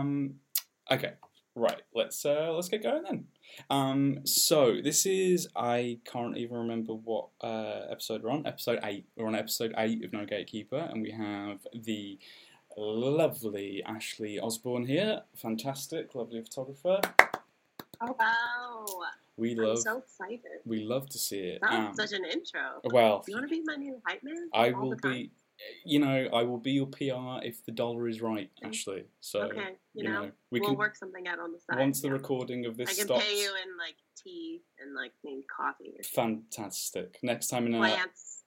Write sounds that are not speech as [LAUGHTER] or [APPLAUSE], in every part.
Um, okay, right. Let's uh, let's get going then. Um, so this is I can't even remember what uh, episode we're on. Episode eight. We're on episode eight of No Gatekeeper, and we have the lovely Ashley Osborne here. Fantastic, lovely photographer. Oh wow! We I'm so excited. we love to see it. That Um, such an intro. well, Do you want to be my new hype man? I all will be. You know, I will be your PR if the dollar is right. Ashley. So okay, you, know, we we'll can work something out on the side. once the recording of this, I can stops. pay you in like tea and like maybe coffee Fantastic. Next time in a plants.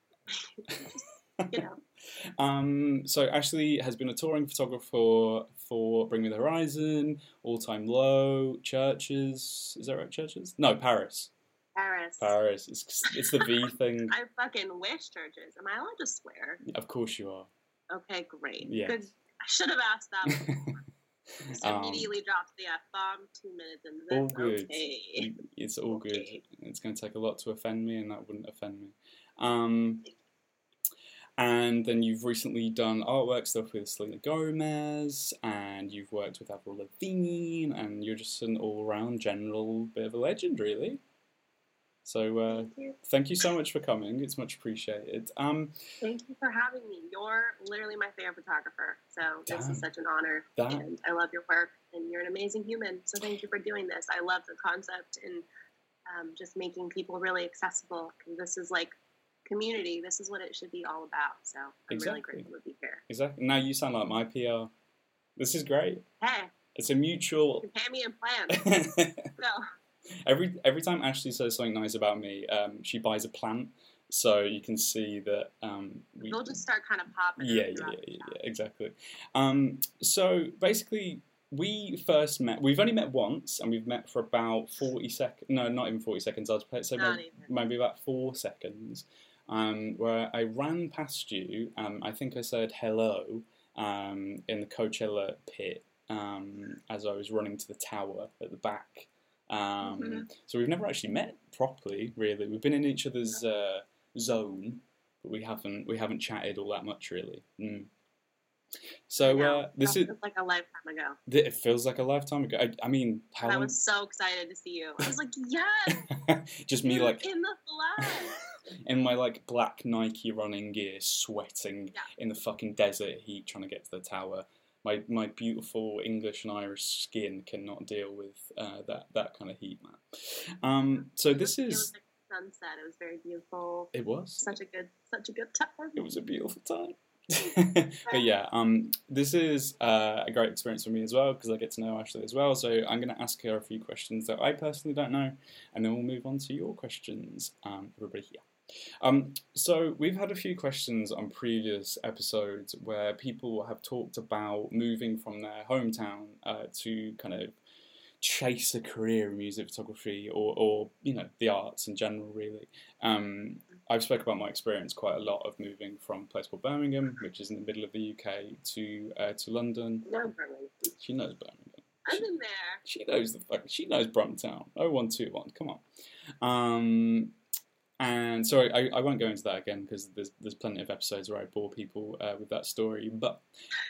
[LAUGHS] you know, [LAUGHS] Um, so Ashley has been a touring photographer for Bring Me the Horizon, All Time Low, Chvrches. Is that right? Chvrches? No, Paris. Paris. Paris. It's it's the V [LAUGHS] thing. I fucking wish Chvrches. Am I allowed to swear? Of course you are. Okay, great. Good. I should have asked that. [LAUGHS] Just Um, immediately dropped the F bomb two minutes into this. all good. Okay. It's all good. It's going to take a lot to offend me, and that wouldn't offend me. Um, and then you've recently done artwork stuff with Selena Gomez, and you've worked with Avril Lavigne, and you're just an all-round general bit of a legend, really. So uh, Thank you. thank you so much for coming. It's much appreciated. Um, Thank you for having me. You're literally my favorite photographer. So this is such an honor. That- And I love your work and you're an amazing human. So thank you for doing this. I love the concept and um, just making people really accessible this is like community. This is what it should be all about. So I'm Exactly. really grateful to be here. exactly. Now you sound like my PR. This is great. Hey, It's a mutual. you pay me in plans. [LAUGHS] So Every every time Ashley says something nice about me, um, she buys a plant, so you can see that um, we. we'll just start kind of popping. yeah, yeah, yeah, yeah, exactly. Um, so basically, we first met. We've only met once, and we've met for about forty seconds. No, not even forty seconds. I'd say maybe, maybe about four seconds. Um, where I ran past you. Um, I think I said hello um, in the Coachella pit um, as I was running to the tower at the back. Um, Mhm. So we've never actually met properly, really. We've been in each other's uh, zone, but we haven't we haven't chatted all that much, really. Mm. So uh, this is like a lifetime ago. th- it feels like a lifetime ago. I, I mean, how I long? was so excited to see you. I was like, [LAUGHS] yes, Just me like in the flesh. [LAUGHS] in my like black Nike running gear, sweating Yeah. in the fucking desert heat, trying to get to the tower. My my beautiful English and Irish skin cannot deal with uh, that that kind of heat, man. Um, so this is sunset. It was very beautiful. it was Such a good, such a good time. it was a beautiful time. [LAUGHS] but yeah, um, this is uh, a great experience for me as well because I get to know Ashley as well. So I'm going to ask her a few questions that I personally don't know, and then we'll move on to your questions, um, everybody here. Um, so we've had a few questions on previous episodes where people have talked about moving from their hometown uh, to kind of chase a career in music photography or, or you know the arts in general really um, I've spoke about my experience quite a lot of moving from a place called Birmingham which is in the middle of the UK to uh, to London No, Berlin. she knows Birmingham I'm in there. she knows the. She knows Brumtown. 0121. Come on. Um, and sorry, I, I won't go into that again because there's there's plenty of episodes where I bore people uh, with that story. But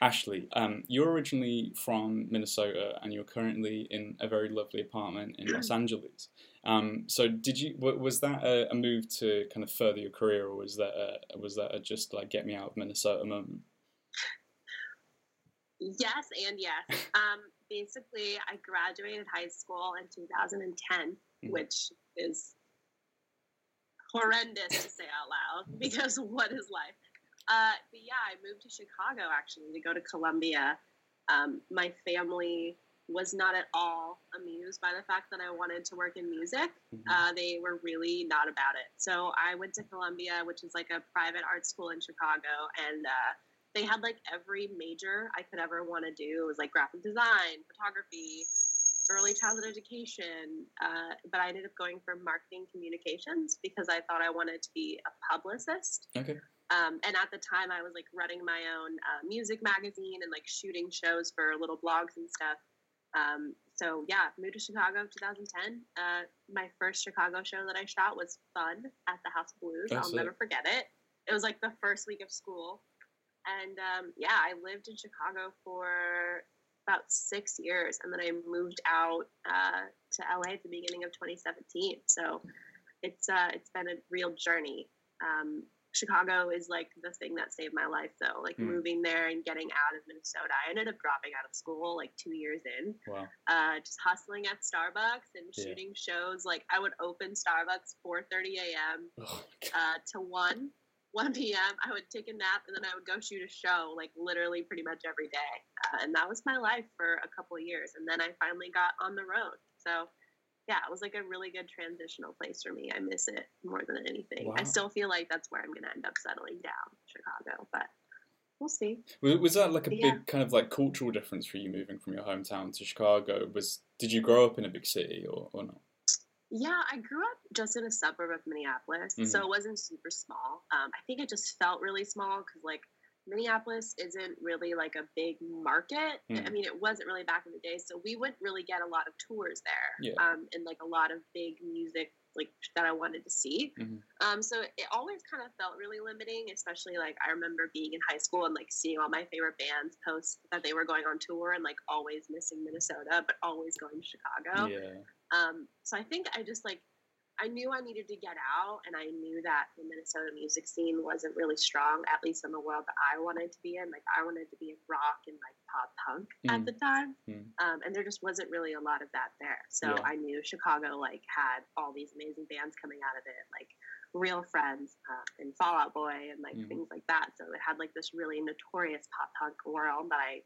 Ashley, um, you're originally from Minnesota and you're currently in a very lovely apartment in Los [CLEARS THROAT] Angeles. Um, so did you was that a, a move to kind of further your career, or was that a, was that a just like get me out of Minnesota moment? Yes and yes. [LAUGHS] Um, basically, I graduated high school in 2010, Mhm. which is horrendous to say out loud [LAUGHS] because what is life? Uh, but yeah, I moved to Chicago actually to go to Columbia. Um, my family was not at all amused by the fact that I wanted to work in music. Mhm. Uh, they were really not about it. So I went to Columbia, which is like a private art school in Chicago, and uh, they had like every major I could ever want to do. It was like graphic design, photography, early childhood education. Uh, but I ended up going for marketing communications because I thought I wanted to be a publicist. Okay. Um, and at the time, I was like running my own uh, music magazine and like shooting shows for little blogs and stuff. Um, so yeah, moved to Chicago 2010. Uh, my first Chicago show that I shot was fun at the House of Blues. That's I'll it. never forget it. It was like the first week of school, and um, yeah, I lived in Chicago for about six years, and then I moved out uh, to LA at the beginning of 2017. So it's uh, it's been a real journey. Um, Chicago is like the thing that saved my life, though. Like Mm. moving there and getting out of Minnesota. I ended up dropping out of school like two years in, Wow. uh, just hustling at Starbucks and Yeah. shooting shows. Like I would open Starbucks 4:30 a.m. Oh, Uh, to one. 1 p.m. I would take a nap and then I would go shoot a show like literally pretty much every day. Uh, and that was my life for a couple of years. And then I finally got on the road. So yeah, it was like a really good transitional place for me. I miss it more than anything. Wow. I still feel like that's where I'm going to end up settling down, Chicago, but we'll see. Was, was that like a Yeah. big kind of like cultural difference for you moving from your hometown to Chicago? Was did you grow up in a big city or, or not? Yeah, I grew up just in a suburb of Minneapolis, Mhm. so it wasn't super small. Um, I think it just felt really small because like Minneapolis isn't really like a big market. I Mhm. mean, it wasn't really back in the day, so we wouldn't really get a lot of tours there, Yeah. um, and like a lot of big music like that I wanted to see. Mhm. Um, so it always kind of felt really limiting, especially like I remember being in high school and like seeing all my favorite bands post that they were going on tour and like always missing Minnesota, but always going to Chicago. Yeah. Um, so I think I just like I knew I needed to get out, and I knew that the Minnesota music scene wasn't really strong, at least in the world that I wanted to be in. Like I wanted to be in rock and like pop punk Mm. at the time, Mm. um, and there just wasn't really a lot of that there. So Yeah. I knew Chicago like had all these amazing bands coming out of it, like Real Friends uh, and Fall Out Boy and like Mm. things like that. So it had like this really notorious pop punk world that I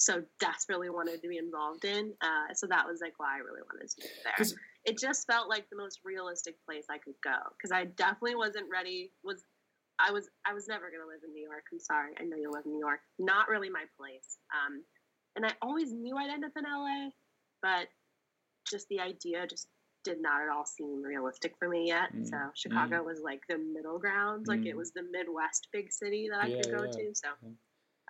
so desperately wanted to be involved in. Uh, so that was like why I really wanted to move there it just felt like the most realistic place I could go because I definitely wasn't ready. Was I was I was never gonna live in New York. I'm sorry, I know you live in New York. Not really my place. Um, and I always knew I'd end up in LA, but just the idea just did not at all seem realistic for me yet. Mm, So Chicago was like the middle ground, like it Mm. was the Midwest big city that I Yeah, could go yeah. to. So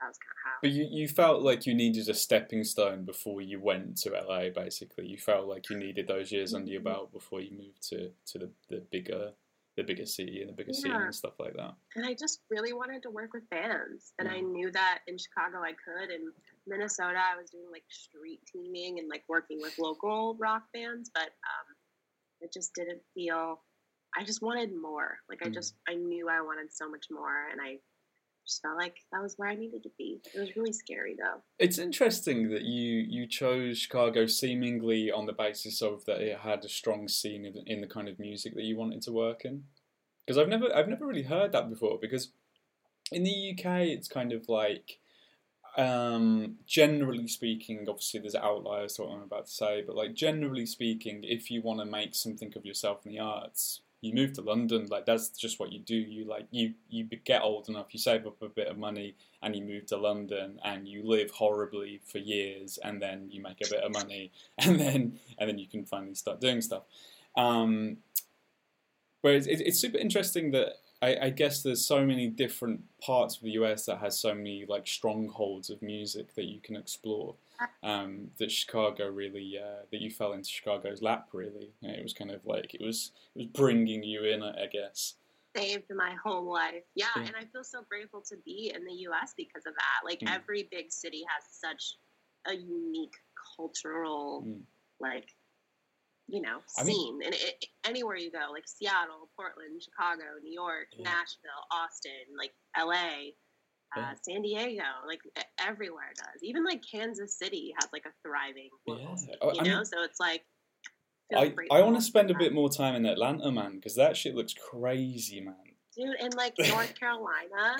Yeah. that was kind of how. But you, you felt like you needed a stepping stone before you went to LA, basically. You felt like you needed those years under your Mhm. belt before you moved to, to the, the bigger the bigger city and the bigger scene and stuff like that. and I just really wanted to work with bands. And I Mm. knew that in Chicago I could. In Minnesota, I was doing like street teaming and like working with local rock bands, but um, it just didn't feel. I just wanted more. Like I Mm. just I knew I wanted so much more, and I just felt like that was where I needed to be. It was really scary though. It's interesting that you you chose Chicago seemingly on the basis of that it had a strong scene in, the kind of music that you wanted to work in. Because I've never I've never really heard that before. Because in the UK, it's kind of like um, generally speaking, obviously there's outliers to what I'm about to say, but like generally speaking, if you want to make something of yourself in the arts, you move to London. Like that's just what you do. You like you you get old enough, you save up a bit of money, and you move to London, and you live horribly for years, and then you make a bit of money, [LAUGHS] and then and then you can finally start doing stuff. Um, Whereas it's, it's super interesting that I, I guess there's so many different parts of the US that has so many like strongholds of music that you can explore. Um, that Chicago really, uh, that you fell into Chicago's lap. Really, You know, it was kind of like it was it was bringing you in, I I guess. saved my whole life. Yeah, Yeah. and I feel so grateful to be in the US because of that. Like Mm. every big city has such a unique cultural Mm. like you know, I mean- scene. and it, anywhere you go, like Seattle, Portland, Chicago, New York, Yeah. Nashville, Austin, like LA, Yeah. uh, San Diego, like everywhere does. Even like Kansas City has like a thriving Yeah. scene, Oh, you I mean- know? so it's like I, I want to spend a bit more time in Atlanta, man, because that shit looks crazy, man. dude and like [LAUGHS] North Carolina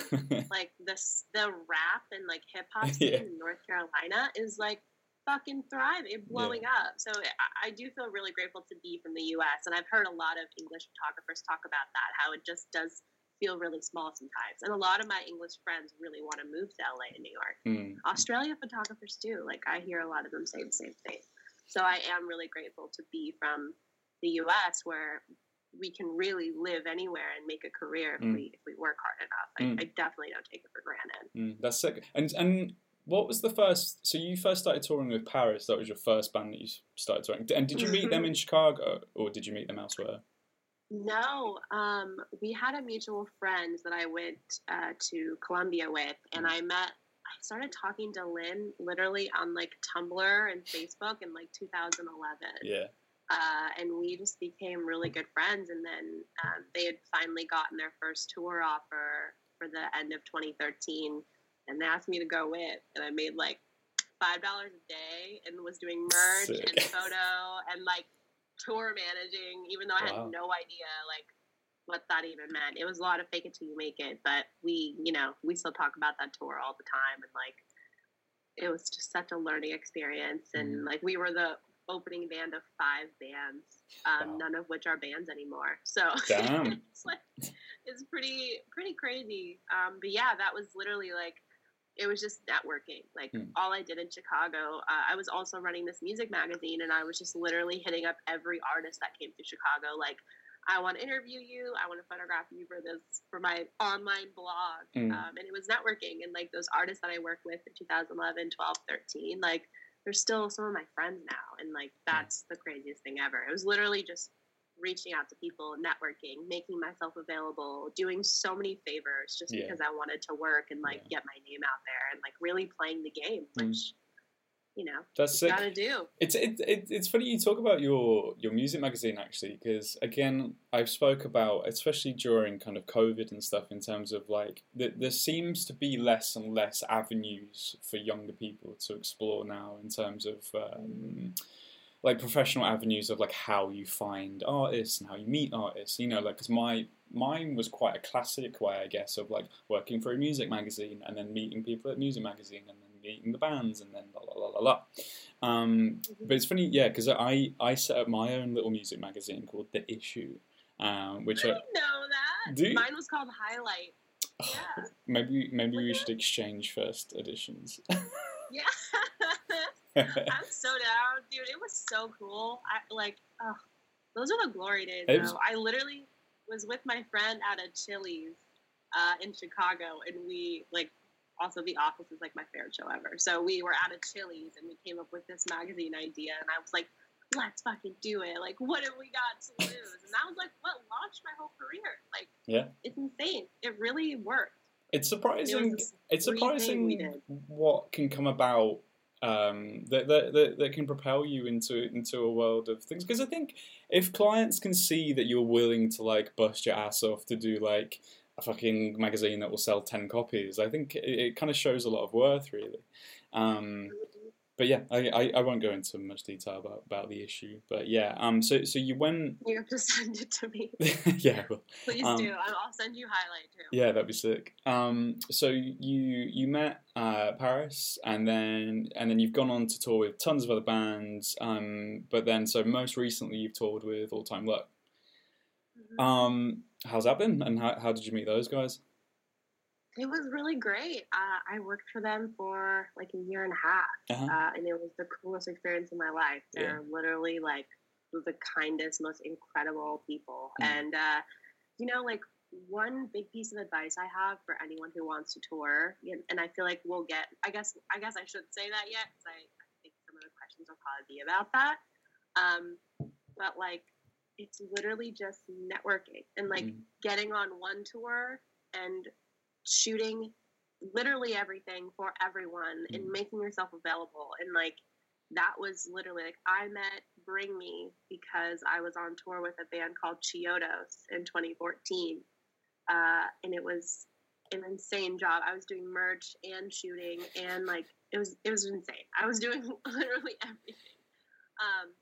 like this the rap and like hip hop [LAUGHS] scene Yeah. in North Carolina is like fucking thriving, and blowing up. So I, I do feel really grateful to be from the U.S. and I've heard a lot of English photographers talk about that how it just does feel really small sometimes. And a lot of my English friends really want to move to LA and New York. Mm. Australia photographers do. Like I hear a lot of them say the same thing. So I am really grateful to be from the U.S. where we can really live anywhere and make a career if Mm. we if we work hard enough. I, Mm. I definitely don't take it for granted. Mm, that's sick. And and what was the first? So you first started touring with Paris. That was your first band that you started touring. And did you meet them in Chicago, or did you meet them elsewhere? No, um, we had a mutual friend that I went uh, to Columbia with, and I met. I started talking to Lynn literally on like Tumblr and Facebook in like 2011. Yeah. Uh, and we just became really good friends. And then um, they had finally gotten their first tour offer for the end of 2013, and they asked me to go with, and I made like five dollars a day and was doing merch Sick. and photo and like tour managing, even though I had Wow. no idea like what that even meant. It was a lot of fake it till you make it, but we, you know, we still talk about that tour all the time, and like it was just such a learning experience, and Mhm. like we were the opening band of five bands, um, Wow. none of which are bands anymore. So [LAUGHS] it's like it's pretty pretty crazy. Um, but yeah, that was literally like it was just networking. Like Hmm. all I did in Chicago. Uh, I was also running this music magazine, and I was just literally hitting up every artist that came to Chicago. Like, I want to interview you. I want to photograph you for this for my online blog. Mm. Um, and it was networking, and like those artists that I worked with in 2011, 12, 13, like. They're still some of my friends now, and like that's the craziest thing ever. It was literally just reaching out to people, networking, making myself available, doing so many favors just Yeah. because I wanted to work and like Yeah. get my name out there and like really playing the game, Mm. you know That's you gotta do. It's it, it, it's funny you talk about your your music magazine actually because again I've spoke about especially during kind of COVID and stuff in terms of like th- there seems to be less and less avenues for younger people to explore now in terms of um, like professional avenues of like how you find artists and how you meet artists you know like because my mine was quite a classic way I guess of like working for a music magazine and then meeting people at music magazine and then meeting the bands and then la la la la la um, but it's funny, yeah, because I, I set up my own little music magazine called The Issue, um, which I I, didn't know that. Do Mine was called Highlight. [SIGHS] Yeah. maybe maybe we should exchange first editions. [LAUGHS] Yeah. [LAUGHS] [LAUGHS] I'm so down, dude. It was so cool. I like, oh, those are the glory days. It was- I literally was with my friend at a Chili's uh, in Chicago, and we like. Also, The Office is like my favorite show ever. So we were at a Chili's, and we came up with this magazine idea, and I was like, "Let's fucking do it! Like, what have we got to lose?" And that was like what launched my whole career. Like, Yeah. it's insane. It really worked. it's surprising. this It's free thing we surprising what can come about um, that, that, that that can propel you into into a world of things. Because I think if clients can see that you're willing to like bust your ass off to do like a fucking magazine that will sell ten copies, I think it, it kind of shows a lot of worth, really. Um, but yeah, I, I, I won't go into much detail about, about the issue. But yeah, um, so so you went, [LAUGHS] You have to send it to me. [LAUGHS] yeah, well, Please Um, do. I'll I'll send you highlight too. yeah, that'd be sick. Um, so you you met uh, Paris, and then and then you've gone on to tour with tons of other bands. Um, but then so most recently you've toured with All Time Low. Mhm. Um, how's that been, and how how did you meet those guys? It was really great. Uh, I worked for them for like a year and a half, Uh-huh. uh, and it was the coolest experience of my life. Yeah. They're literally like the kindest, most incredible people. Mm. And, uh, you know, like one big piece of advice I have for anyone who wants to tour, and- I feel like we'll get, I guess, I guess I should say that yet, because I, I think some of the questions will probably be about that. Um, but like, it's literally just networking and like Mm. getting on one tour and shooting literally everything for everyone and Mm. making yourself available and like that was literally like I met Bring Me because I was on tour with a band called Chiodos in 2014, uh, and it was an insane job. I was doing merch and shooting, and like it was it was insane. I was doing [LAUGHS] literally everything. Um,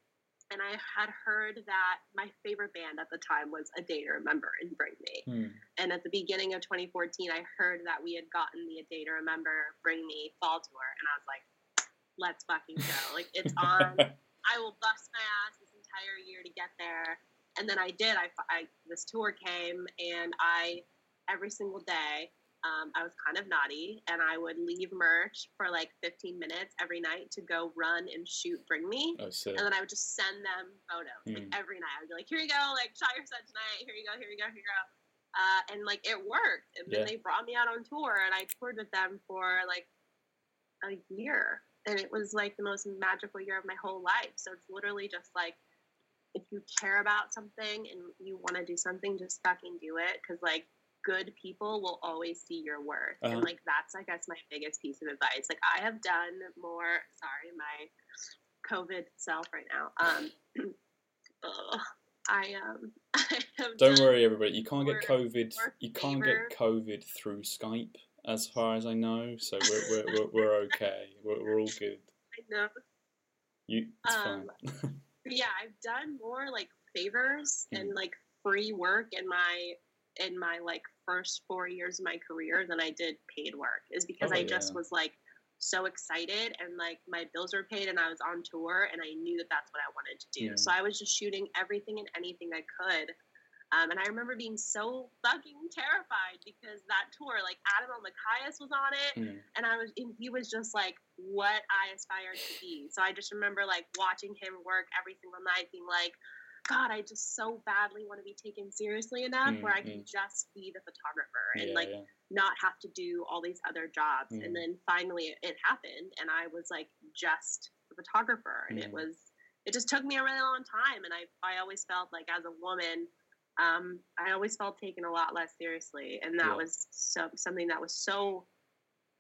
and I had heard that my favorite band at the time was A Day to Remember in Bring Me. Hmm. And at the beginning of 2014, I heard that we had gotten the A Day to Remember Bring Me fall tour, and I was like, let's fucking go. Like, it's [LAUGHS] on. I will bust my ass this entire year to get there. And then I did. I, I this tour came, and I every single day um, I was kind of naughty, and I would leave merch for like 15 minutes every night to go run and shoot Bring Me. oh. And then I would just send them photos like Mm. every night. I would be like, "Here you go, like shot your set tonight. Here you go, here you go, here you go." Uh, and like it worked. And then Yeah. they brought me out on tour, and I toured with them for like a year, and it was like the most magical year of my whole life. So it's literally just like if you care about something and you want to do something, just fucking do it. Because like good people will always see your worth. Uh-huh. And like that's I guess my biggest piece of advice. Like I have done more sorry, my COVID self right now. Um [CLEARS THROAT] I um [LAUGHS] I have Don't worry, everybody. You can't get COVID. You can't get COVID through Skype, as far as I know. So we're we're we're, we're okay. We're, we're all good. [LAUGHS] I know. You, it's Um, fine. [LAUGHS] Yeah, I've done more like favors Mm. and like free work in my in my like first four years of my career than I did paid work. Is because Oh, I just was like so excited and like my bills were paid and I was on tour and I knew that that's what I wanted to do. Mm. So I was just shooting everything and anything I could. Um, and I remember being so fucking terrified because that tour, like Adam Elmakias was on it, Mm. and I was and he was just like what I aspired to be. So I just remember like watching him work every single night, being like, God, I just so badly want to be taken seriously enough where I can just be the photographer and Yeah, like yeah. Not have to do all these other jobs. Mm. And then finally it happened, and I was like just a photographer, and it Mm. was it just took me a really long time, and I I always felt like as a woman. Um, I always felt taken a lot less seriously, and that Yeah. was so, something that was so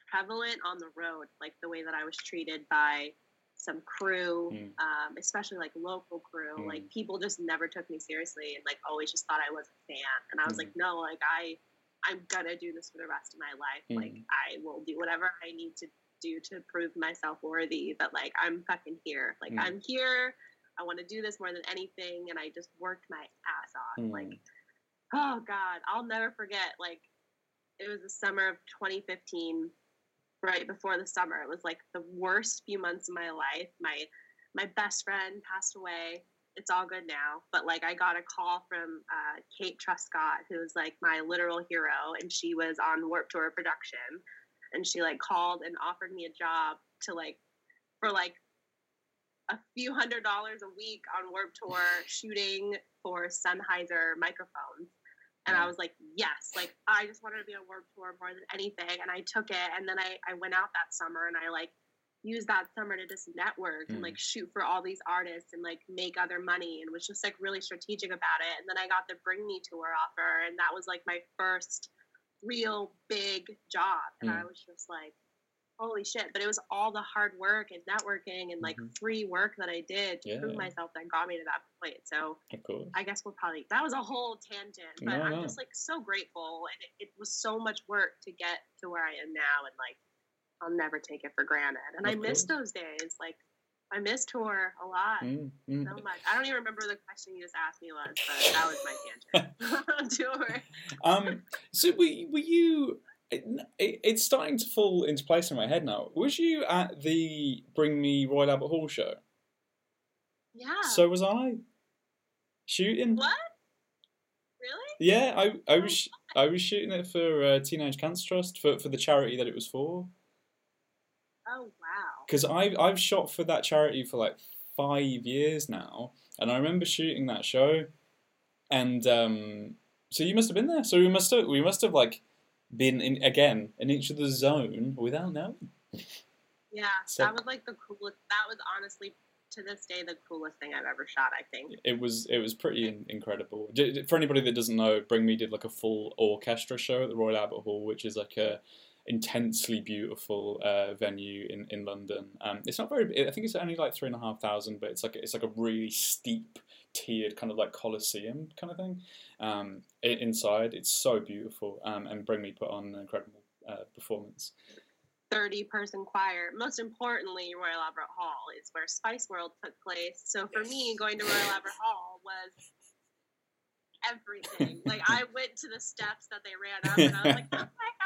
prevalent on the road, like the way that I was treated by some crew, Mm. um, especially like local crew. Mm. Like people just never took me seriously and like always just thought I was a fan. And I was Mm. like, no, like I, I'm gonna do this for the rest of my life. Like Mm. I will do whatever I need to do to prove myself worthy. But like I'm fucking here. Like Mm. I'm here. I want to do this more than anything. And I just worked my ass off. Mm. Like oh god i'll never forget like it was the summer of 2015 right before the summer it was like the worst few months of my life my my best friend passed away it's all good now but like i got a call from uh, kate truscott who was like my literal hero and she was on Warped Tour production and she like called and offered me a job to like for like a few hundred dollars a week on Warped Tour [LAUGHS] shooting for Sennheiser microphones. And I was like, yes, like I just wanted to be on Warped Tour more than anything. And I took it. And then I, I went out that summer and I like used that summer to just network and Mm. like shoot for all these artists and like make other money and was just like really strategic about it. And then I got the Bring Me Tour offer. And that was like my first real big job. And I Mm. was just like, holy shit. But it was all the hard work and networking and like Mhm. free work that I did to prove myself that got me to that point. So I guess we'll probably that was a whole tangent, but No, I'm no. just like so grateful, and it, it was so much work to get to where I am now, and like I'll never take it for granted. And I Of miss those days. Like I miss tour a lot, Mm, mm. so much. I don't even remember the question you just asked me was, but that was my tangent. [LAUGHS] [LAUGHS] tour. Um, so were, were you? It, it, it's starting to fall into place in my head now. Was you at the Bring Me Royal Albert Hall show? Yeah. So was I. Shooting. what? Really? Yeah, I, I was I was shooting it for uh, Teenage Cancer Trust for, for the charity that it was for. Oh wow. Because I've I've shot for that charity for like five years now, and I remember shooting that show, and um, so you must have been there. So we must have we must have like been in again in each other's zone without knowing. Yeah, [LAUGHS] So- that was like the coolest. That was honestly to this day the coolest thing I've ever shot. I think. It was it was pretty incredible. For anybody that doesn't know, Bring Me did like a full orchestra show at the Royal Albert Hall, which is like a intensely beautiful uh, venue in in London. Um, it's not very. I think it's only like three and a half thousand, but it's like it's like a really steep tiered kind of like coliseum kind of thing. Um, i- inside, it's so beautiful. Um, and Bring Me put on an incredible uh, performance. 30 person choir. Most importantly, Royal Albert Hall is where Spice World took place. So for me, going to Royal Albert Hall was everything. [LAUGHS] like I went to the steps that they ran up and I was like, oh my [LAUGHS]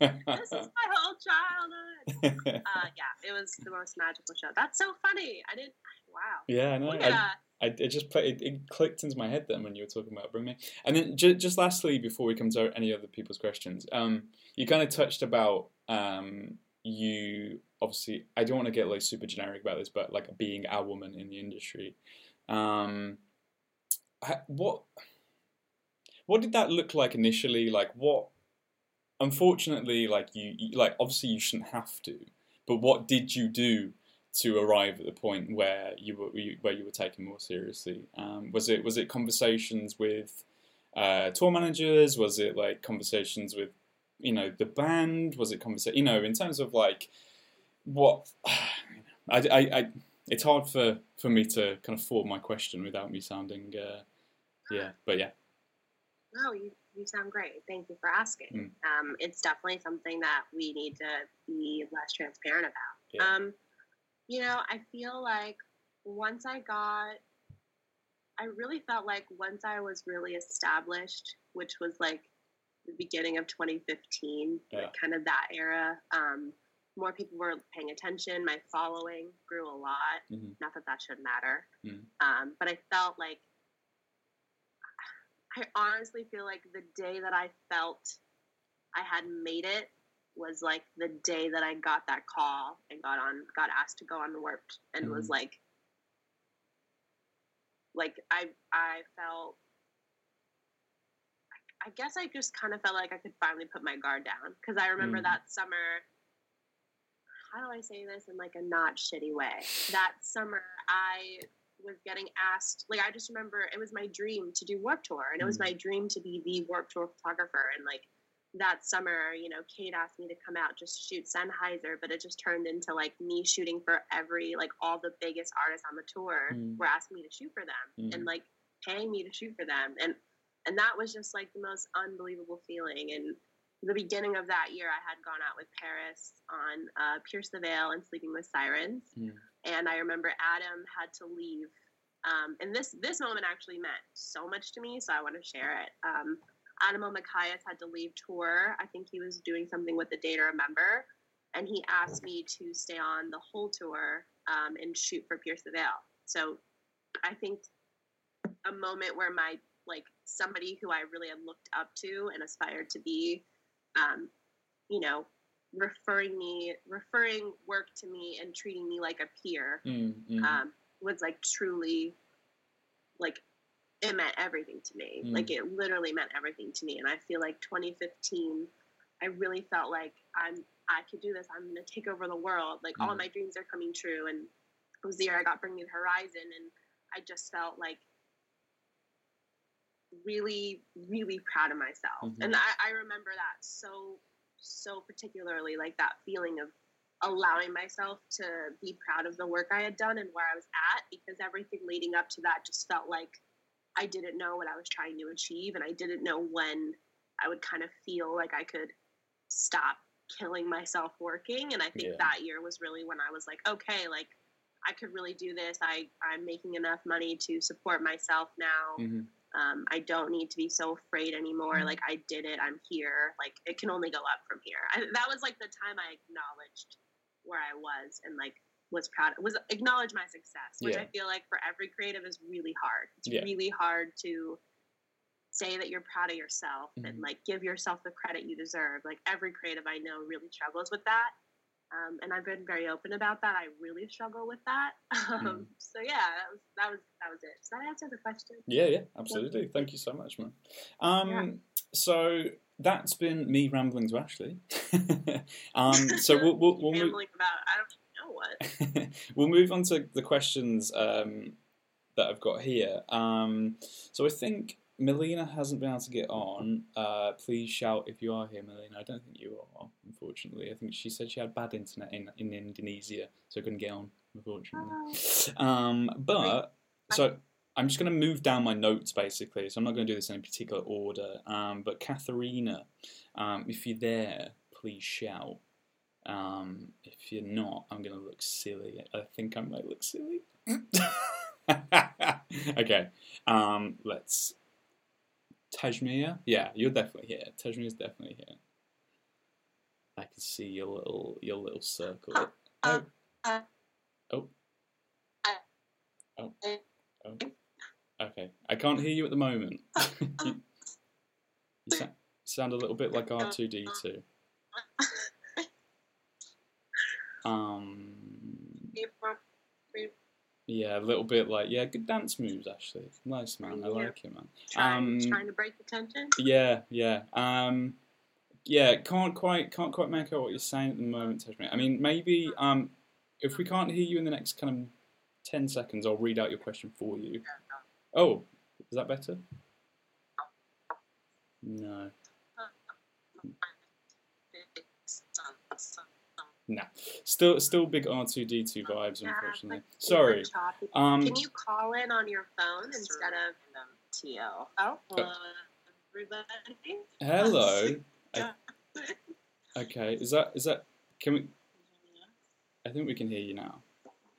this is my whole childhood. [LAUGHS] Uh, yeah, it was the most magical show. That's so funny. I didn't, wow. yeah, I know. Look I- I, it just put, it, it clicked into my head then when you were talking about Bring Me. And then ju- just lastly, before we come to any other people's questions, um, you kind of touched about um, you obviously. I don't want to get like super generic about this, but like being a woman in the industry. Um, ha- what what did that look like initially? Like what? Unfortunately, like you, like obviously you shouldn't have to, but what did you do to arrive at the point where you were where you were taken more seriously? Um, was it was it conversations with uh, tour managers? Was it like conversations with you know the band? Was it conversation? You know, in terms of like what [SIGHS] I, I, I it's hard for for me to kind of form my question without me sounding uh, yeah, but yeah. No, you you sound great. Thank you for asking. Mm. Um, it's definitely something that we need to be less transparent about. Yeah. Um, you know, I feel like once I got, I really felt like once I was really established, which was like the beginning of 2015, Yeah. like kind of that era. Um, more people were paying attention. My following grew a lot. Mhm. Not that that should matter, Mm. um, but I felt like I honestly feel like the day that I felt I had made it was like the day that I got that call and got on, got asked to go on the Warped, and was Mhm. like, like I, I felt. I guess I just kind of felt like I could finally put my guard down because I remember Mm. that summer. How do I say this in like a not shitty way? That summer, I was getting asked like I just remember it was my dream to do Warped Tour and it was Mm. my dream to be the Warped Tour photographer and like that summer, you know, Kate asked me to come out just shoot Sennheiser, but it just turned into like me shooting for every like all the biggest artists on the tour Mm. were asking me to shoot for them Mm. and like paying me to shoot for them and and that was just like the most unbelievable feeling and the beginning of that year I had gone out with Paris on uh, Pierce the Veil and Sleeping with Sirens Mm. And I remember Adam had to leave. Um, and this this moment actually meant so much to me, so I want to share it. Um, Adam Elmakias had to leave tour. I think he was doing something with the Day to Remember, and he asked me to stay on the whole tour um, and shoot for Pierce the Veil. So I think a moment where my like somebody who I really had looked up to and aspired to be, um, you know, referring me, referring work to me and treating me like a peer Mm, mm. um, was like truly, like, it meant everything to me. Mm. Like, it literally meant everything to me. And I feel like 2015, I really felt like I'm, I could do this. I'm to take over the world. Like, all Mm. my dreams are coming true. And it was the year I got Bring Me the Horizon. And I just felt like really, really proud of myself. Mhm. And I, I remember that so, so particularly, like that feeling of allowing myself to be proud of the work I had done and where I was at because everything leading up to that just felt like I didn't know what I was trying to achieve and I didn't know when I would kind of feel like I could stop killing myself working and I think Yeah. that year was really when I was like okay like I could really do this I I'm making enough money to support myself now Mhm. Um, I don't need to be so afraid anymore. Like I did it. I'm here. Like it can only go up from here. I, that was like the time I acknowledged where I was and like was proud. Was acknowledge my success, which Yeah. I feel like for every creative is really hard. It's Yeah. really hard to say that you're proud of yourself Mhm. and like give yourself the credit you deserve. Like every creative I know really struggles with that. Um, and I've been very open about that. I really struggle with that. [LAUGHS] Um, Mhm. So yeah, that was that was that was it. Does that answer the question? Yeah, yeah, absolutely. Thank you so much, man. Um, Yeah. So that's been me rambling to Ashley. [LAUGHS] um, so [LAUGHS] we'll we'll, we'll, move, about I don't know what. we'll move on to the questions um, that I've got here. Um, so I think Melina hasn't been able to get on. Uh, please shout if you are here, Melina. I don't think you are, unfortunately. I think she said she had bad internet in, in Indonesia, so couldn't get on, unfortunately. Um, but so I'm just going to move down my notes basically. So I'm not going to do this in a particular order. Um, but Katharina, um, if you're there, please shout. Um, if you're not, I'm going to look silly. I think I might look silly. [LAUGHS] okay. Um, let's. Tajmir? Yeah, you're definitely here. Tajmir's definitely here. I can see your little your little circle. Oh. oh. uh, Oh. uh, Oh. Oh. Okay. I can't hear you at the moment. [LAUGHS] you, you sa- sound a little bit like R2D2. Um. [LAUGHS] Yeah, a little bit like yeah, good dance moves actually. Nice man, I Yeah. like it man. trying, Um, trying to break the tension. Yeah, yeah. Um, yeah, can't quite can't quite make out what you're saying at the moment. I mean, maybe um, if we can't hear you in the next kind of ten seconds, I'll read out your question for you. Oh, is that better? No. [LAUGHS] No. Still, still big R two D two vibes, Yeah, unfortunately. Sorry. Um, Can you call in on your phone instead of TL. oh hello everybody? hello. [LAUGHS] Okay, is that is that? Can we? I think we can hear you now.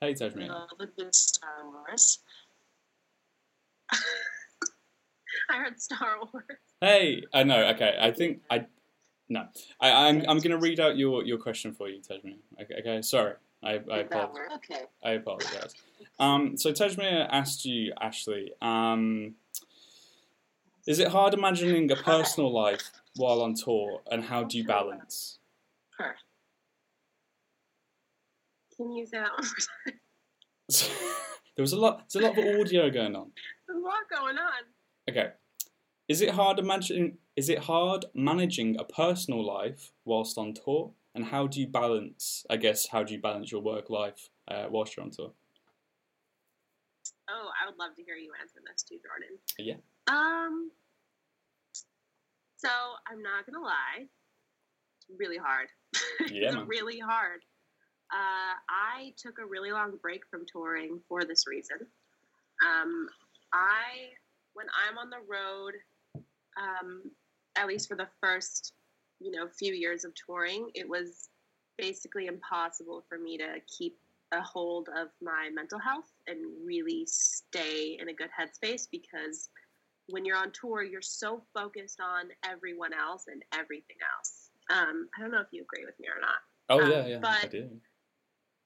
Hey, Tajmir. Love a good Star Wars. [LAUGHS] I heard Star Wars. Hey, I know. Okay, I think I. No, I, I'm I'm gonna read out your, your question for you, Tajmir. Okay, okay sorry. I I apologize. Okay. I apologize. Um, so Tajmir asked you, Ashley, um, is it hard imagining a personal life while on tour, and how do you balance? Her. Can you say that one [LAUGHS] there was a lot. There's a lot of audio going on. There's a lot going on. Okay, is it hard imagining? Is it hard managing a personal life whilst on tour, and how do you balance? I guess how do you balance your work life uh, whilst you're on tour? Oh, I would love to hear you answer this too, Jordan. Yeah. Um. So I'm not gonna lie, it's really hard. [LAUGHS] Yeah, it's really hard. Uh, I took a really long break from touring for this reason. Um, I, when I'm on the road, um, at least for the first, you know, few years of touring, it was basically impossible for me to keep a hold of my mental health and really stay in a good headspace because when you're on tour, you're so focused on everyone else and everything else. Um, I don't know if you agree with me or not Oh Um, yeah, yeah, I do.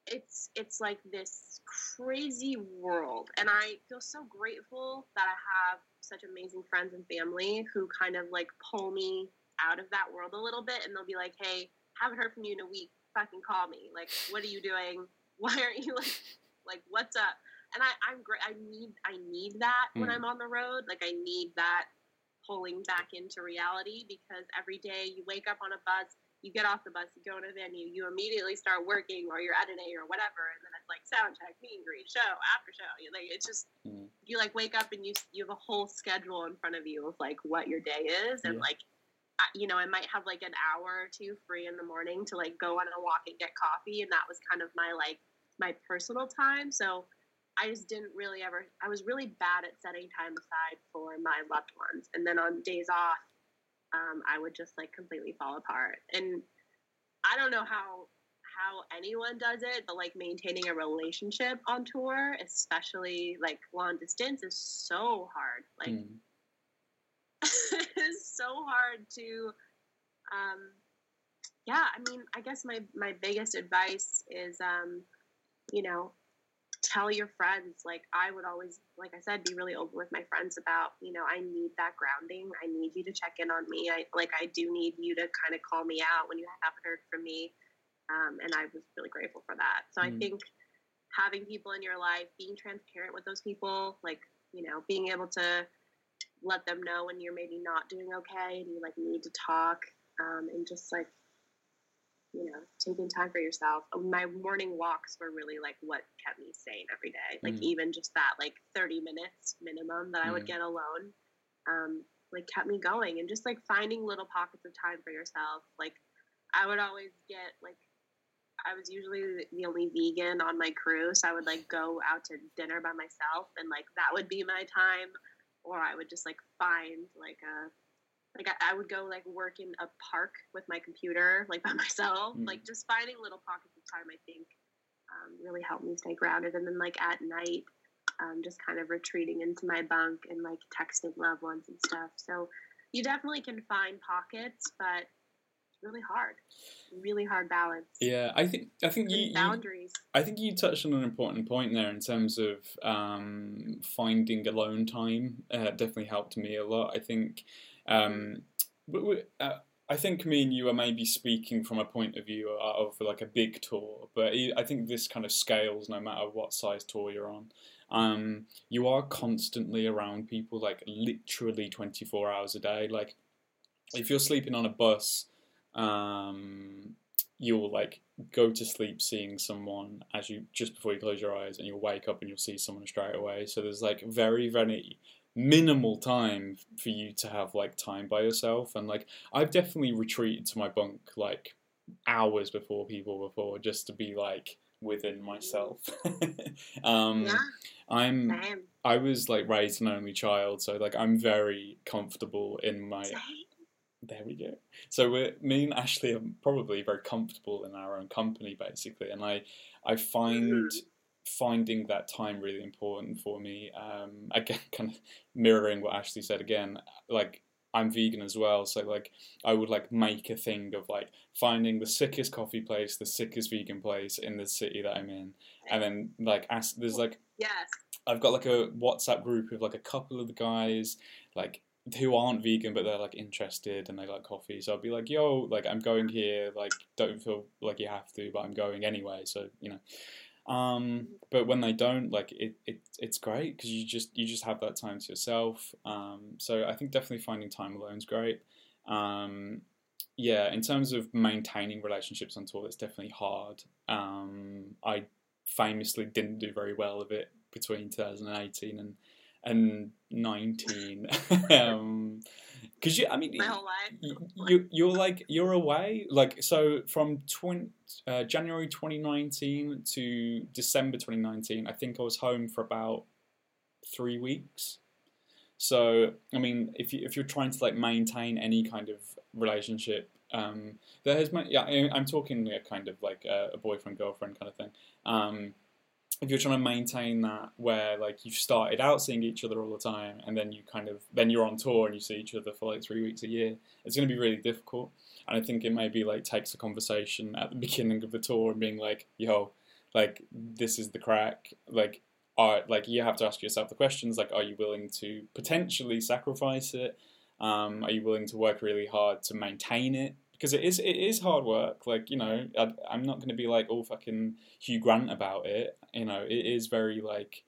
It's it's like this crazy world. And i feel so grateful that i have such amazing friends and family who kind of like pull me out of that world a little bit. And they'll be like hey haven't heard from you in a week. Fucking call me. Like what are you doing? [LAUGHS] Why aren't you like like what's up? And i i'm great i need i need that when Mm. i'm on the road. Like i need that pulling back into reality because every day you wake up on a bus you get off the bus, you go to a venue, you immediately start working or you're editing or whatever, and then it's like sound check, meet and greet, show, after show. You like it's just Mm. you like wake up and you you have a whole schedule in front of you of like what your day is, and Yeah. like I- you know I might have like an hour or two free in the morning to like go on a walk and get coffee, and that was kind of my like my personal time. So I just didn't really ever. I was really bad at setting time aside for my loved ones, and then on days off um, I would just like completely fall apart. And I don't know how how anyone does it, but like maintaining a relationship on tour, especially like long distance, is so hard. Like Mm. [LAUGHS] it's so hard to um yeah, I mean, I guess my my biggest advice is um you know, tell your friends like I would always like I said be really open with my friends about, you know, I need that grounding. I need you to check in on me. I like I do need you to kind of call me out when you haven't heard from me. Um, and I was really grateful for that. So I Mm. think having people in your life, being transparent with those people, like, you know, being able to let them know when you're maybe not doing okay and you like need to talk um, and just like you know taking time for yourself Uh, my morning walks were really like what kept me sane every day like Mm. even just that like 30 minutes minimum that i would Mm. get alone um, like kept me going and just like finding little pockets of time for yourself like i would always get like i was usually the only vegan on my crew so i would like go out to dinner by myself and like that would be my time or I would just like find like a like I, I would go like work in a park with my computer like [LAUGHS] by myself Mm. like just finding little pockets of time I think um, really helped me stay grounded and then like at night um, just kind of retreating into my bunk and like texting loved ones and stuff so you definitely can find pockets but really hard really hard balance Yeah, I think I think you, you boundaries I think you touched on an important point there in terms of um, finding alone time. Uh, definitely helped me a lot. I think, um, but we, uh, I think me and you are maybe speaking from a point of view of like a big tour, but I think this kind of scales no matter what size tour you're on. Um, you are constantly around people, like literally twenty four hours a day. Like if you're sleeping on a bus, um, you'll like go to sleep seeing someone as you just before you close your eyes and you'll wake up and you'll see someone straight away so there's like very very minimal time for you to have like time by yourself and like I've definitely retreated to my bunk like hours before people before just to be like within myself. [LAUGHS] um yeah, I'm same. I was like raised an only child, so like I'm very comfortable in my Same. there we go. So we're, me and Ashley are probably very comfortable in our own company, basically, and I, I find finding that time really important for me. Um, [LAUGHS] again, kind of mirroring what Ashley said again, like I'm vegan as well, so like I would like make a thing of like finding the sickest coffee place, the sickest vegan place in the city that I'm in, and then like ask. There's like Yes. I've got like a WhatsApp group with like a couple of the guys like who aren't vegan but they're like interested and they like coffee. So I'll be like, yo, like I'm going here, like don't feel like you have to, but I'm going anyway. So you know. Um, but when they don't, like it, it it's great because you just you just have that time to yourself. Um, so I think definitely finding time alone is great. Um, yeah, in terms of maintaining relationships on tour, it's definitely hard. Um, I famously didn't do very well of it between 2018 and and 19 [LAUGHS] um because you i mean My whole life. you, you you're like you're away like so from 20, uh, january 2019 to december 2019 i think i was home for about three weeks. So i mean if you if you're trying to like maintain any kind of relationship um there has my yeah i'm talking a kind of like a, a boyfriend girlfriend kind of thing. Um if you're trying to maintain that where like you've started out seeing each other all the time and then you kind of then you're on tour and you see each other for like three weeks a year it's going to be really difficult. And i think it maybe like takes a conversation at the [LAUGHS] beginning of the tour and being like yo like this is the crack. Like are like you have to ask yourself the questions like are you willing to potentially sacrifice it? Um, are you willing to work really hard to maintain it because it is it is hard work like you know I, i'm not going to be like all fucking hugh grant about it you know it is very like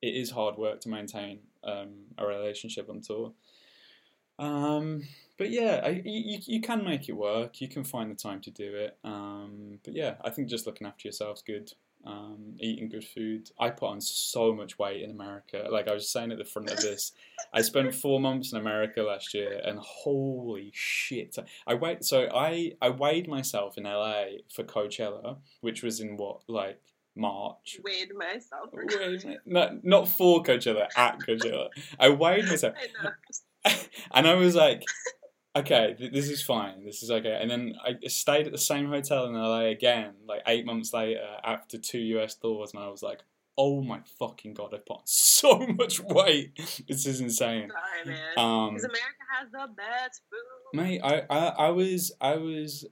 it is hard work to maintain um, a relationship on tour. Um, but yeah I, you, you can make it work you can find the time to do it um, but yeah i think just looking after yourself's good um, eating good food i put on so much weight in america like i was saying at the front of this i spent four months in america last year and holy shit i weighed so i i weighed myself in la for coachella which was in what like march Weighed myself. for- Wait a minute. No, not for Coachella, at Coachella. I weighed myself, [LAUGHS] I [LAUGHS] and I was like, okay, th- this is fine, this is okay. And then I stayed at the same hotel in LA again, like eight months later, after two US tours, and I was like, oh my fucking god, I've put on so [LAUGHS] much weight. This is insane. Sorry, man. Um, Because America has the best food. Mate, I, I, I was I was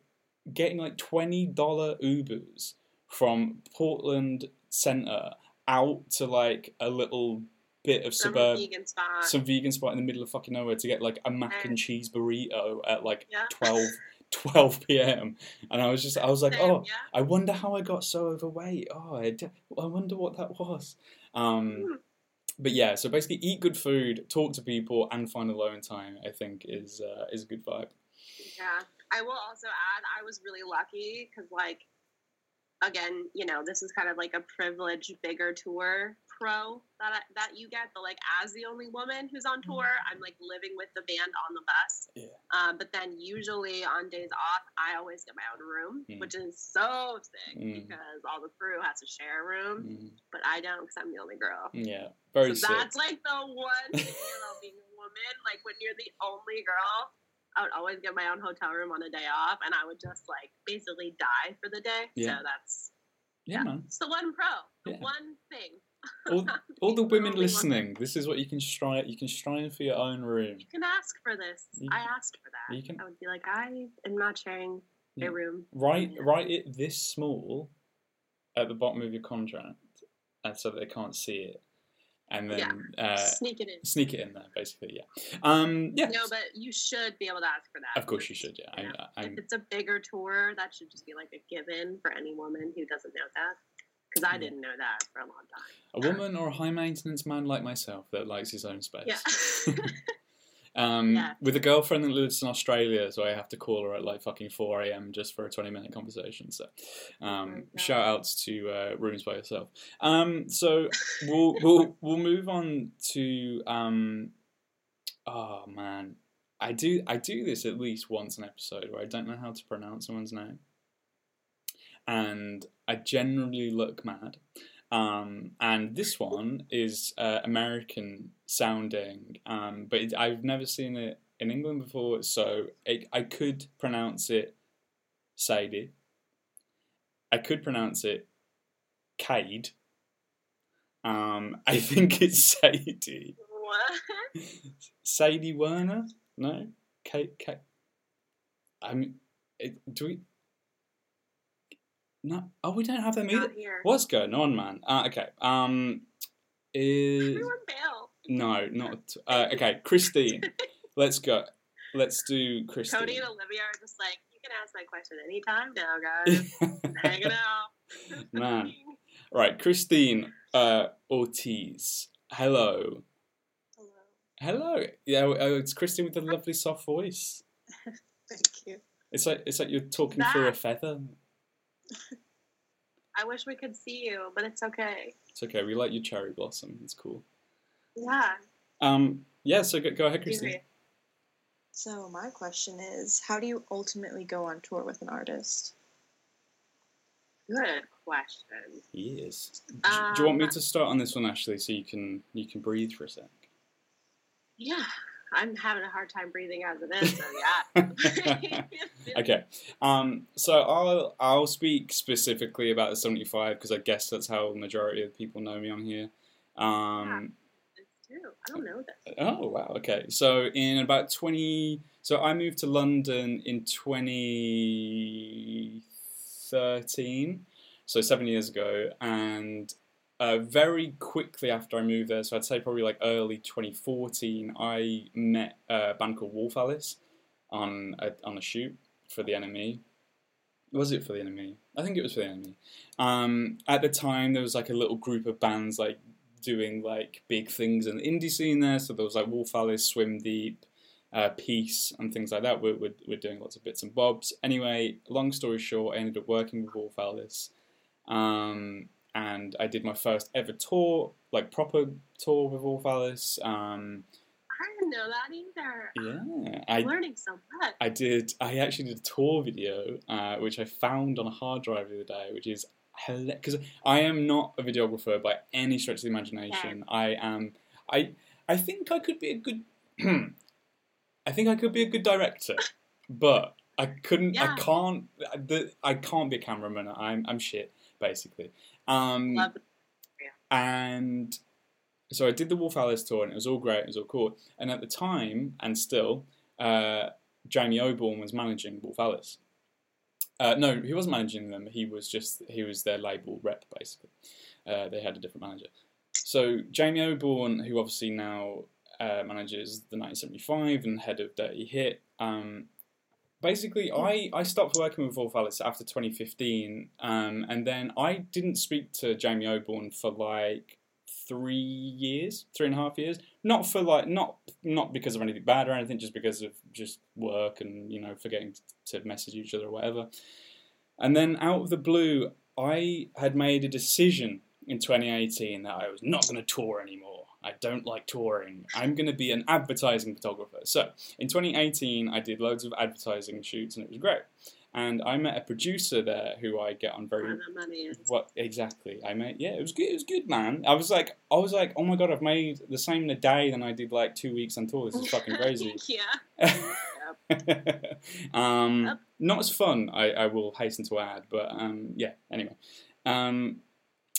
getting like twenty dollar Ubers from Portland Center out to like a little bit of Some suburb, vegan spot. some vegan spot in the middle of fucking nowhere to get like a mac and cheese burrito at like Yeah. [LAUGHS] 12, 12 p.m. And I was just I was like, Same, oh, yeah. I wonder how I got so overweight. Oh, I, d- I wonder what that was. Um, Mm. but yeah, so basically, eat good food, talk to people, and find alone time. I think is uh, is a good vibe. Yeah. I will also add, I was really lucky because, like, again, you know, this is kind of like a privileged, bigger tour pro that I, that you get. But like, as the only woman who's on tour, I'm like living with the band on the bus. Yeah. Um, but then usually on days off, I always get my own room, Mm. which is so sick Mm. because all the crew has to share a room, Mm, but I don't because I'm the only girl. yeah, very so sick. that's like the one thing about being a woman. Like when you're the only girl, I would always get my own hotel room on a day off, and I would just like basically die for the day. Yeah. So that's Yeah, man. it's the one pro, the Yeah. one thing. All, [LAUGHS] all the women listening, this is what you can strive. You can strive for your own room. You can ask for this. You- I asked for that. you can- I would be like, I am not sharing Yeah. a room. Write Yeah. write it this small at the bottom of your contract, and so that they can't see it, and then uh, Sneak it in. sneak it in there. Basically, yeah. Um, yeah. No, but you should be able to ask for that. Of course you should. Yeah. Yeah. I, I'm, if it's a bigger tour, that should just be like a given for any woman who doesn't know that. Because I didn't know that for a long time. a woman or a high maintenance man like myself that likes his own space. Yeah. [LAUGHS] [LAUGHS] Um, Yeah. With a girlfriend that lives in Australia, so I have to call her at like fucking 4 a.m. just for a 20 minute conversation. So, Oh um, God. shout outs to uh, Rooms by Yourself. Um, so, we'll, we'll, we'll move on to um, Oh man, I do I do this at least once an episode where I don't know how to pronounce someone's name, and I generally look mad. Um, and this one is uh, American sounding, um, but it, I've never seen it in England before, so it, I could pronounce it Sadie. I could pronounce it Cade. Um, I [LAUGHS] think it's Sadie. What? Sadie Werner? No? Kate, Kate. I mean, it, do we. No. Oh, we don't have them either. What's going on, man? Uh, okay. Um, is Everyone bail. no, not uh, okay. [LAUGHS] Christine, let's go. Let's do Christine. Cody and Olivia are just like, you can ask that question anytime now, guys. [LAUGHS] Hang it out. [LAUGHS] Man. right, Christine uh, Ortiz. Hello. Hello. Hello. Yeah, uh, it's Christine with a lovely soft voice. Thank you. It's like it's like you're talking through a feather. I wish we could see you, but it's okay. It's okay. We like your cherry blossom. It's cool. Yeah. Um. Yeah. So go, go ahead, do Christine. So my question is, how do you ultimately go on tour with an artist? Good question. Yes. Do, do you want me Um, to start on this one, Ashley, so you can you can breathe for a sec? Yeah. I'm having a hard time breathing as it is, so yeah. [LAUGHS] [LAUGHS] okay. Um, so I'll I'll speak specifically about the seventy five because I guess that's how the majority of people know me on here. Um, true. I don't know this. Oh wow. Okay. So in about twenty, so I moved to London in twenty thirteen, so seven years ago, and uh, very quickly after I moved there, so I'd say probably like early twenty fourteen, I met a band called Wolf Alice on a, on a shoot for the NME. Was it for the NME? I think it was for the NME. Um, at the time, there was like a little group of bands like doing like big things in the indie scene there. So there was like Wolf Alice, Swim Deep, uh, Peace, and things like that. We're, we're, we're doing lots of bits and bobs. Anyway, long story short, I ended up working with Wolf Alice. Um, and I did my first ever tour, like proper tour with Wolf Alice. Um, I didn't know that either. yeah, I'm I learning so much. I did. I actually did a tour video, uh, which I found on a hard drive the other day, which is because I am not a videographer by any stretch of the imagination. I am. I I think I could be a good. [CLEARS THROAT] I think I could be a good director, but I couldn't. Yeah. I can't. The, I can't be a cameraman. I'm I'm shit basically. Um, Love it. and so I did the Wolf Alice tour, and it was all great. It was all cool. And at the time, and still, uh, Jamie Oborn was managing Wolf Alice. Uh, no, he wasn't managing them. He was just he was their label rep basically. Uh, they had a different manager. So Jamie Oborn, who obviously now uh, manages the 1975 and head of Dirty Hit. Um, basically, I, I stopped working with Wolf Alice after 2015, um, and then I didn't speak to Jamie Oborn for like three years, three and a half years. Not for like not not because of anything bad or anything, just because of just work and you know forgetting to message each other or whatever. And then out of the blue, I had made a decision in 2018 that I was not going to tour anymore. I don't like touring. I'm going to be an advertising photographer. So in 2018, I did loads of advertising shoots and it was great. And I met a producer there who I get on very money what exactly? I met yeah, it was good. It was good, man. I was like, I was like, oh my god, I've made the same in a day than I did like two weeks on tour. This is fucking crazy. [LAUGHS] yeah. [LAUGHS] um, not as fun, I, I will hasten to add, but um, yeah. Anyway, um,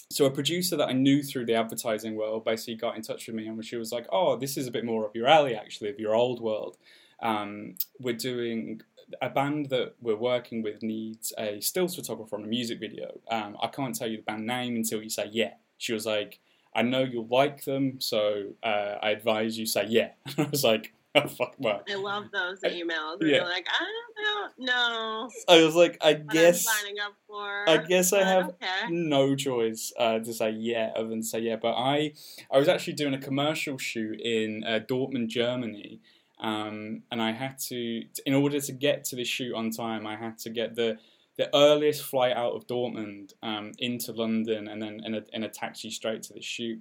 so a producer that I knew through the advertising world basically got in touch with me, and she was like, "Oh, this is a bit more up your alley, actually, of your old world. Um, we're doing." A band that we're working with needs a stills photographer on a music video. Um, I can't tell you the band name until you say yeah. She was like, I know you'll like them, so uh, I advise you say yeah. [LAUGHS] I was like, [LAUGHS] fuck, well. I love those emails. Where Yeah. Like, I don't know I was like, I what guess, I'm signing up for. I guess I have Okay. no choice uh, to say yeah other than say yeah. But I, I was actually doing a commercial shoot in uh, Dortmund, Germany, um, and I had to, in order to get to the shoot on time, I had to get the the earliest flight out of Dortmund um, into London, and then in a, in a taxi straight to the shoot.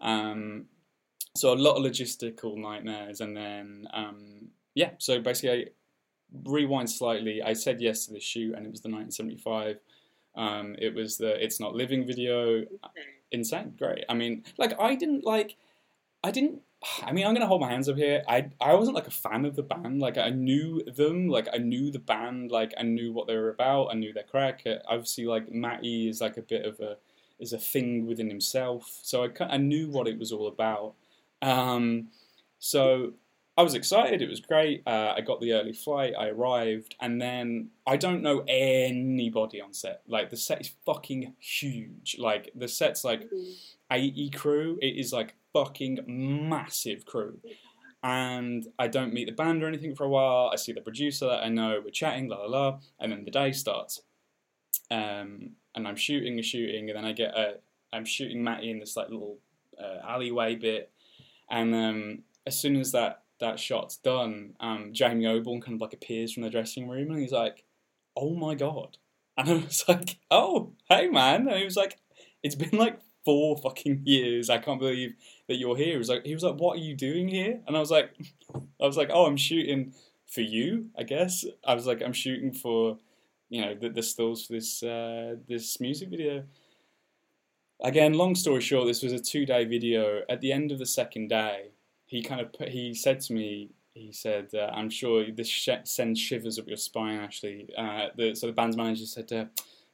Um, so a lot of logistical nightmares, and then um, yeah. So basically, I rewind slightly. I said yes to the shoot, and it was the 1975. Um, it was the "It's Not Living" video. Insane, great. I mean, like I didn't like. I didn't. I mean, I'm gonna hold my hands up here. I I wasn't like a fan of the band. Like I knew them. Like I knew the band. Like I knew what they were about. I knew their crack. Uh, Obviously, like Matty is like a bit of a is a thing within himself. So I I knew what it was all about. Um, so I was excited. It was great. Uh, I got the early flight. I arrived, and then I don't know anybody on set. Like the set is fucking huge. Like the set's like Mhm. 80 crew. It is like fucking massive crew. And I don't meet the band or anything for a while. I see the producer that I know. We're chatting, la la la, and then the day starts. Um, and I'm shooting and shooting, and then I get a. I'm shooting Matty in this like little uh, alleyway bit, and um, as soon as that that shot's done, um, Jamie Oborn kind of like appears from the dressing room, and he's like, "Oh my god!" And I was like, "Oh, hey man!" And he was like, "It's been like four fucking years. I can't believe that you're here." He was like, "He was like, what are you doing here?" And I was like, [LAUGHS] "I was like, oh, I'm shooting for you, I guess." I was like, "I'm shooting for." You know the, the stills for this uh, this music video. Again, long story short, this was a two day video. At the end of the second day, he kind of put, he said to me, he said, uh, "I'm sure this sh- sends shivers up your spine." Actually, uh, the, so the band's manager said, uh,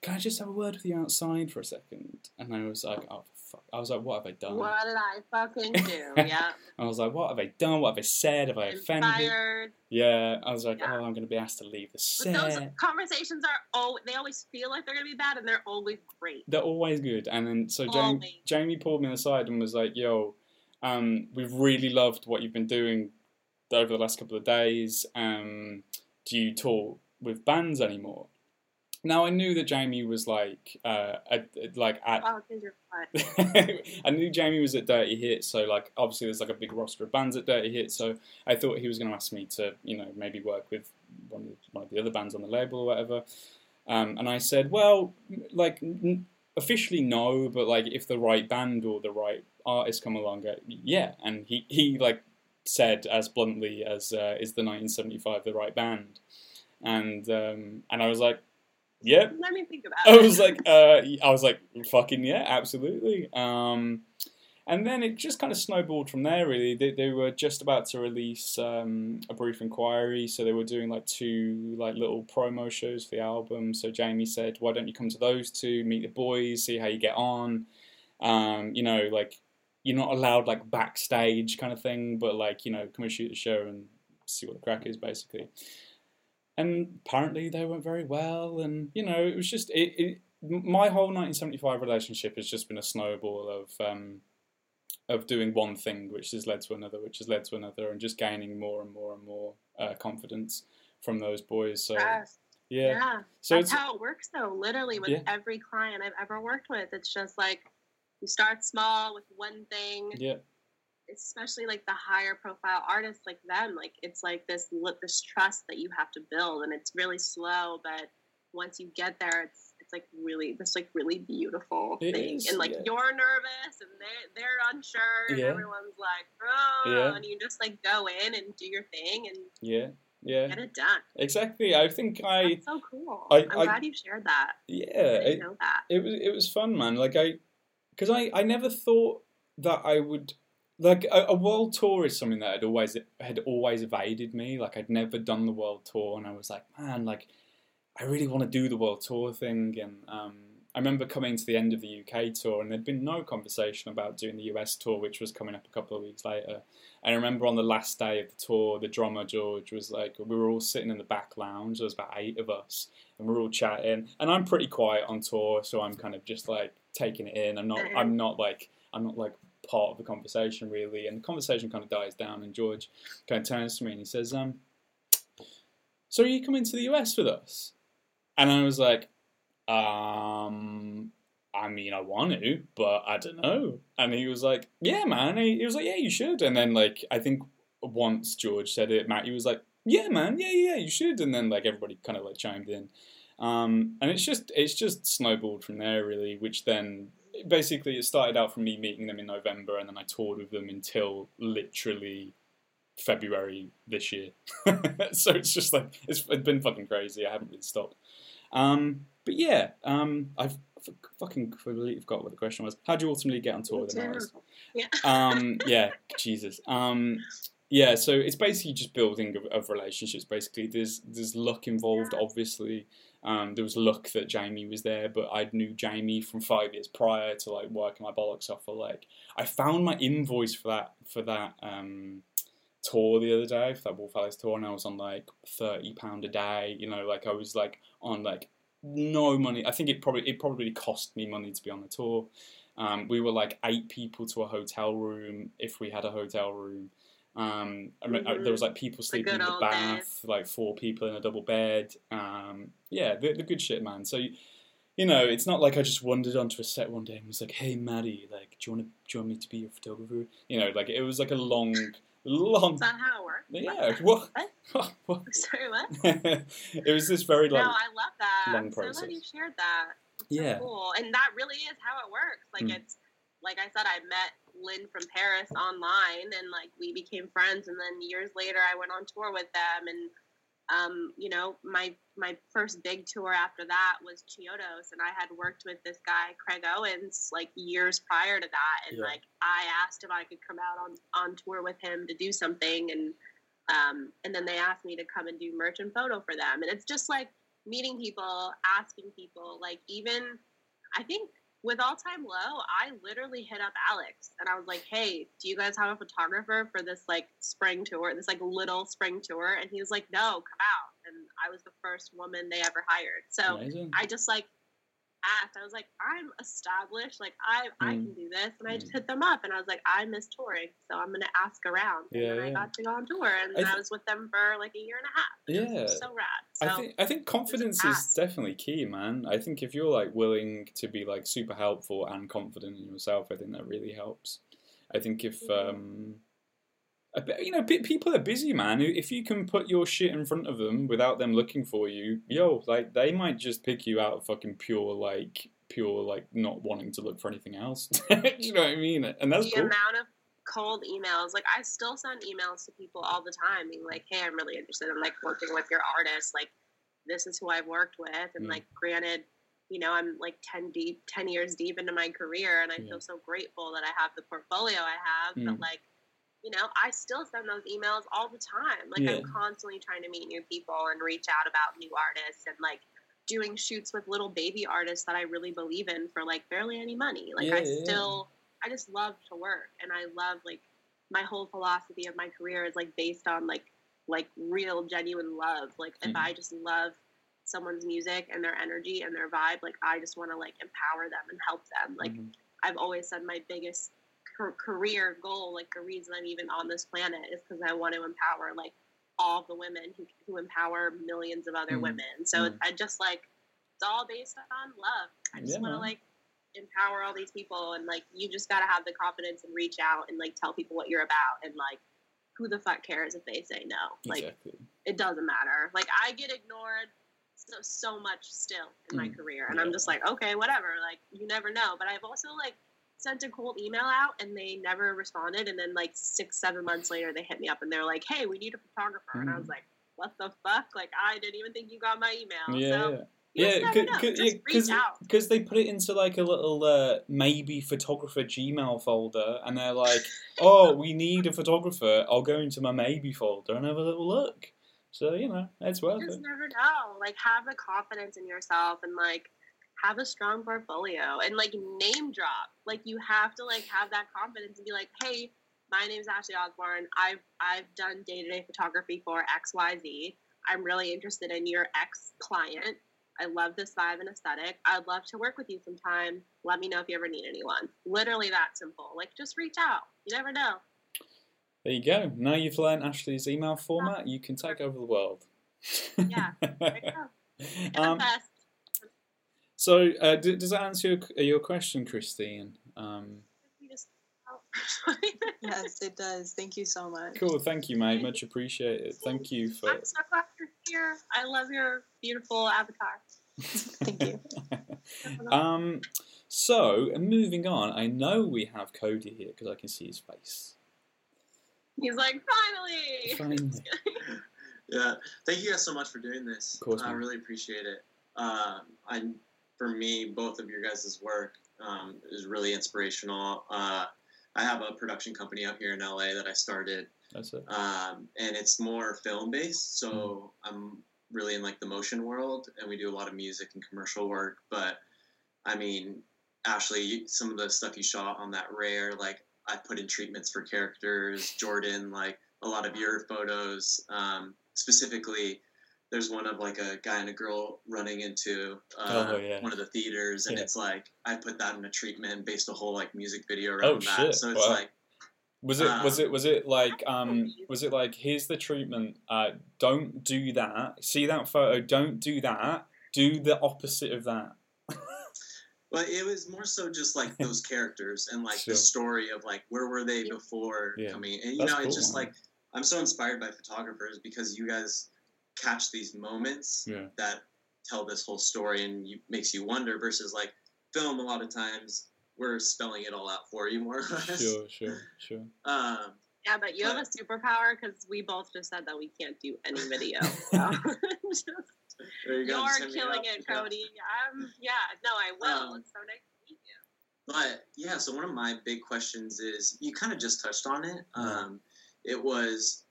"Can I just have a word with you outside for a second? And I was like, "Oh fuck!" I was like, "What have I done?" What did I fucking [LAUGHS] do? Yeah. I was like, "What have I done? What have I said? Have I offended?" Inspired. Yeah, I was like, Yeah. "Oh, I'm going to be asked to leave the set. But those conversations are oh they always feel like they're gonna be bad and they're always great. They're always good. And then so Jamie, Jamie pulled me aside and was like, "Yo, um, we've really loved what you've been doing over the last couple of days. Um, do you tour with bands anymore?" Now I knew that Jamie was like, uh, like at Oh. [LAUGHS] I knew Jamie was at Dirty Hit, so like obviously there's like a big roster of bands at Dirty Hit, so I thought he was going to ask me to, you know, maybe work with one of, one of the other bands on the label or whatever. Um, and I said, well, like n- officially no, but like if the right band or the right artist come along, uh, yeah. And he he like said as bluntly as uh, is the 1975 the right band, and um, and I was like, yep, Let me think about it. I was like, [LAUGHS] uh, I was like, fucking yeah, absolutely. Um, and then it just kind of snowballed from there. Really, they, they were just about to release um, a brief inquiry, so they were doing like two like little promo shows for the album. So Jamie said, "Why don't you come to those two, meet the boys, see how you get on?" Um, you know, like you're not allowed like backstage kind of thing, but like you know, come and shoot the show and see what the crack is, basically and apparently they went very well and you know it was just it, it my whole 1975 relationship has just been a snowball of um of doing one thing which has led to another which has led to another and just gaining more and more and more uh, confidence from those boys so yeah, Yeah. so That's it's how it works though, literally with Yeah. every client I've ever worked with. It's just like you start small with one thing, yeah especially like the higher profile artists like them. Like it's like this this trust that you have to build and it's really slow, but once you get there it's it's like really this like really beautiful It thing. is, and like yeah. you're nervous and they they're unsure and Yeah. everyone's like, oh Yeah. and you just like go in and do your thing and yeah yeah get it done. exactly i think i That's so cool. I- I'm I- glad you shared that. yeah I it, know that. it was it was fun, man. Like I, because I I never thought that I would like a, a world tour is something that had always had always evaded me. Like I'd never done the world tour, and I was like, man, like I really want to do the world tour thing. And um, I remember coming to the end of the UK tour, and there'd been no conversation about doing the US tour, which was coming up a couple of weeks later. And I remember on the last day of the tour, the drummer George was like, we were all sitting in the back lounge. There was about eight of us, and we we're all chatting. And I'm pretty quiet on tour, so I'm kind of just like taking it in. I'm not. I'm not like. I'm not like part of the conversation really. And the conversation kind of dies down. And George kind of turns to me and he says, um, "So are you coming to the US with us?" And I was like, um. I mean, I want to, but I don't know. And he was like, "Yeah, man." He, he was like, "Yeah, you should." And then, like, I think once George said it, Matty was like, "Yeah, man, yeah, yeah, you should." And then, like, everybody kind of like chimed in, um, and it's just it's just snowballed from there, really. Which then basically, it started out from me meeting them in November, and then I toured with them until literally February this year. [LAUGHS] so it's just like it's, it's been fucking crazy. I haven't really stopped. Um, but yeah, um, I've f- fucking completely forgot what the question was. How do you ultimately get on tour with an artist? Yeah. Um, [LAUGHS] yeah, Jesus. Um, yeah, so it's basically just building of, of relationships. Basically, there's there's luck involved, Yeah. obviously. Um, there was luck that Jamie was there, but I knew Jamie from five years prior to like working my bollocks off for like I found my invoice for that for that um, tour the other day for that Wolf Alice tour, and I was on like thirty pound a day. You know, like I was like on like no money. I think it probably it probably cost me money to be on the tour. Um, we were like eight people to a hotel room if we had a hotel room. Um, I mean, uh, there was like people sleeping in the bath, like four people in a double bed. Um, yeah, the, the good shit, man. So, you know, it's not like I just wandered onto a set one day and was like, "Hey, Matty, like, do you want to want me to be your photographer?" You know, like it was like a long, long. Is that how it works? Yeah, what? [LAUGHS] what? [LAUGHS] [LAUGHS] Sorry, what? it was this very like no, I love that. long I'm so glad you shared that. It's so Yeah. cool. And that really is how it works. Like Mm. it's like I said, I met Lynn from PVRIS online and like we became friends and then years later I went on tour with them and um, you know, my my first big tour after that was Chiodos and I had worked with this guy, Craig Owens, like years prior to that and Yeah. like I asked if I could come out on, on tour with him to do something and um, and then they asked me to come and do merch and photo for them and it's just like meeting people, asking people, like even I think with All Time Low, I literally hit up Alex and I was like, "Hey, do you guys have a photographer for this like spring tour, this like little spring tour?" And he was like, "No, come out." And I was the first woman they ever hired. So amazing. I just like asked. I was like, "I'm established. Like I I Mm. can do this." And I just Mm. hit them up and I was like, "I miss touring, so I'm gonna ask around." And Yeah, I got to go on tour, and I I, th- was with them for like a year and a half. yeah. So rad. So I think I think confidence is definitely key, man. I think if you're like willing to be like super helpful and confident in yourself, I think that really helps. I think if Mhm. um, I you know, people are busy, man. If you can put your shit in front of them without them looking for you, yo, like they might just pick you out of fucking pure like pure like not wanting to look for anything else. Do [LAUGHS] you know what I mean? And that's the cool. amount of cold emails like i still send emails to people all the time being like hey i'm really interested in like working with your artist like this is who i've worked with and Mm. like granted you know i'm like 10 deep 10 years deep into my career and i Yeah. feel so grateful that i have the portfolio i have Mm. but like you know i still send those emails all the time like Yeah. i'm constantly trying to meet new people and reach out about new artists and like doing shoots with little baby artists that i really believe in for like barely any money like Yeah, i yeah, yeah. still I just love to work and I love like my whole philosophy of my career is like based on like like real genuine love. Like if Mhm. I just love someone's music and their energy and their vibe, like I just want to like empower them and help them. Like Mhm. I've always said my biggest career goal, like the reason I'm even on this planet is because I want to empower like all the women who, who empower millions of other Mhm. women. So Mhm. I just like it's all based on love. I just Yeah, want to like empower all these people and like you just got to have the confidence and reach out and like tell people what you're about and like who the fuck cares if they say no like exactly. it doesn't matter like i get ignored so so much still in my Mm. career and i'm just like okay whatever like you never know but i've also like sent a cold email out and they never responded and then like six seven months later they hit me up and they're like hey we need a photographer and i was Mm. like what the fuck like i didn't even think you got my email Yeah, so yeah. Yeah, just never cause, cause, yeah, reach 'cause- out 'cause they put it into like a little uh, maybe photographer Gmail folder, and they're like, [LAUGHS] "Oh, we need a photographer. I'll go into my maybe folder and have a little look." So you know, it's worth you just it. never know. Like, have the confidence in yourself and like have a strong portfolio and like name drop. Like, you have to like have that confidence and be like, hey, my name is Ashley Osborn. I've I've done day to day photography for X Y Z. I'm really interested in your X client. I love this vibe and aesthetic. I'd love to work with you sometime. Let me know if you ever need anyone. Literally that simple. Like, just reach out. You never know. There you go. Now you've learned Ashley's email format, you can take over the world. Yeah. There you go. [LAUGHS] Um, best. So, uh, d- does that answer your, your question, Christine? Um, Yes, it does. Thank you so much. cool. Thank you, mate. Much appreciated. Thank you for. I'm so glad you're here. I love your beautiful avatar. Thank you. [LAUGHS] um, So, moving on, I know we have Cody here because I can see his face. He's like, finally. Finally. [LAUGHS] Yeah, thank you guys so much for doing this. Of course, I man. really appreciate it. Um, I, for me, both of your guys' work um, is really inspirational. Uh, I have a production company out here in LA that I started, That's it. um, and it's more film based. So Hmm. I'm really in like the motion world, and we do a lot of music and commercial work. But I mean, Ashley, some of the stuff you shot on that rare, like I put in treatments for characters. Jordan, like a lot of your photos, um, specifically. There's one of like a guy and a girl running into uh, Oh, yeah. one of the theaters, and Yeah. it's like I put that in a treatment, based a whole like music video around Oh, that. shit. So it's Wow. like Was it was Um, it was it like um was it like here's the treatment uh don't do that see that photo don't do that do the opposite of that [LAUGHS] But it was more so just like [LAUGHS] those characters and like Sure. the story of like where were they before Yeah. coming. And you That's know, cool, it's just man. like I'm so inspired by photographers because you guys catch these moments Yeah. that tell this whole story and you, makes you wonder. Versus like film, a lot of times we're spelling it all out for you more or less. sure sure sure Um, Yeah, but you have a superpower because we both just said that we can't do any [LAUGHS] video. So. [LAUGHS] Just- there you go. You're just killing up. it, Yeah. Cody. Um, yeah, no, I will. Um, it's so nice to meet you. But yeah, so one of my big questions is you kind of just touched on it. Um, it was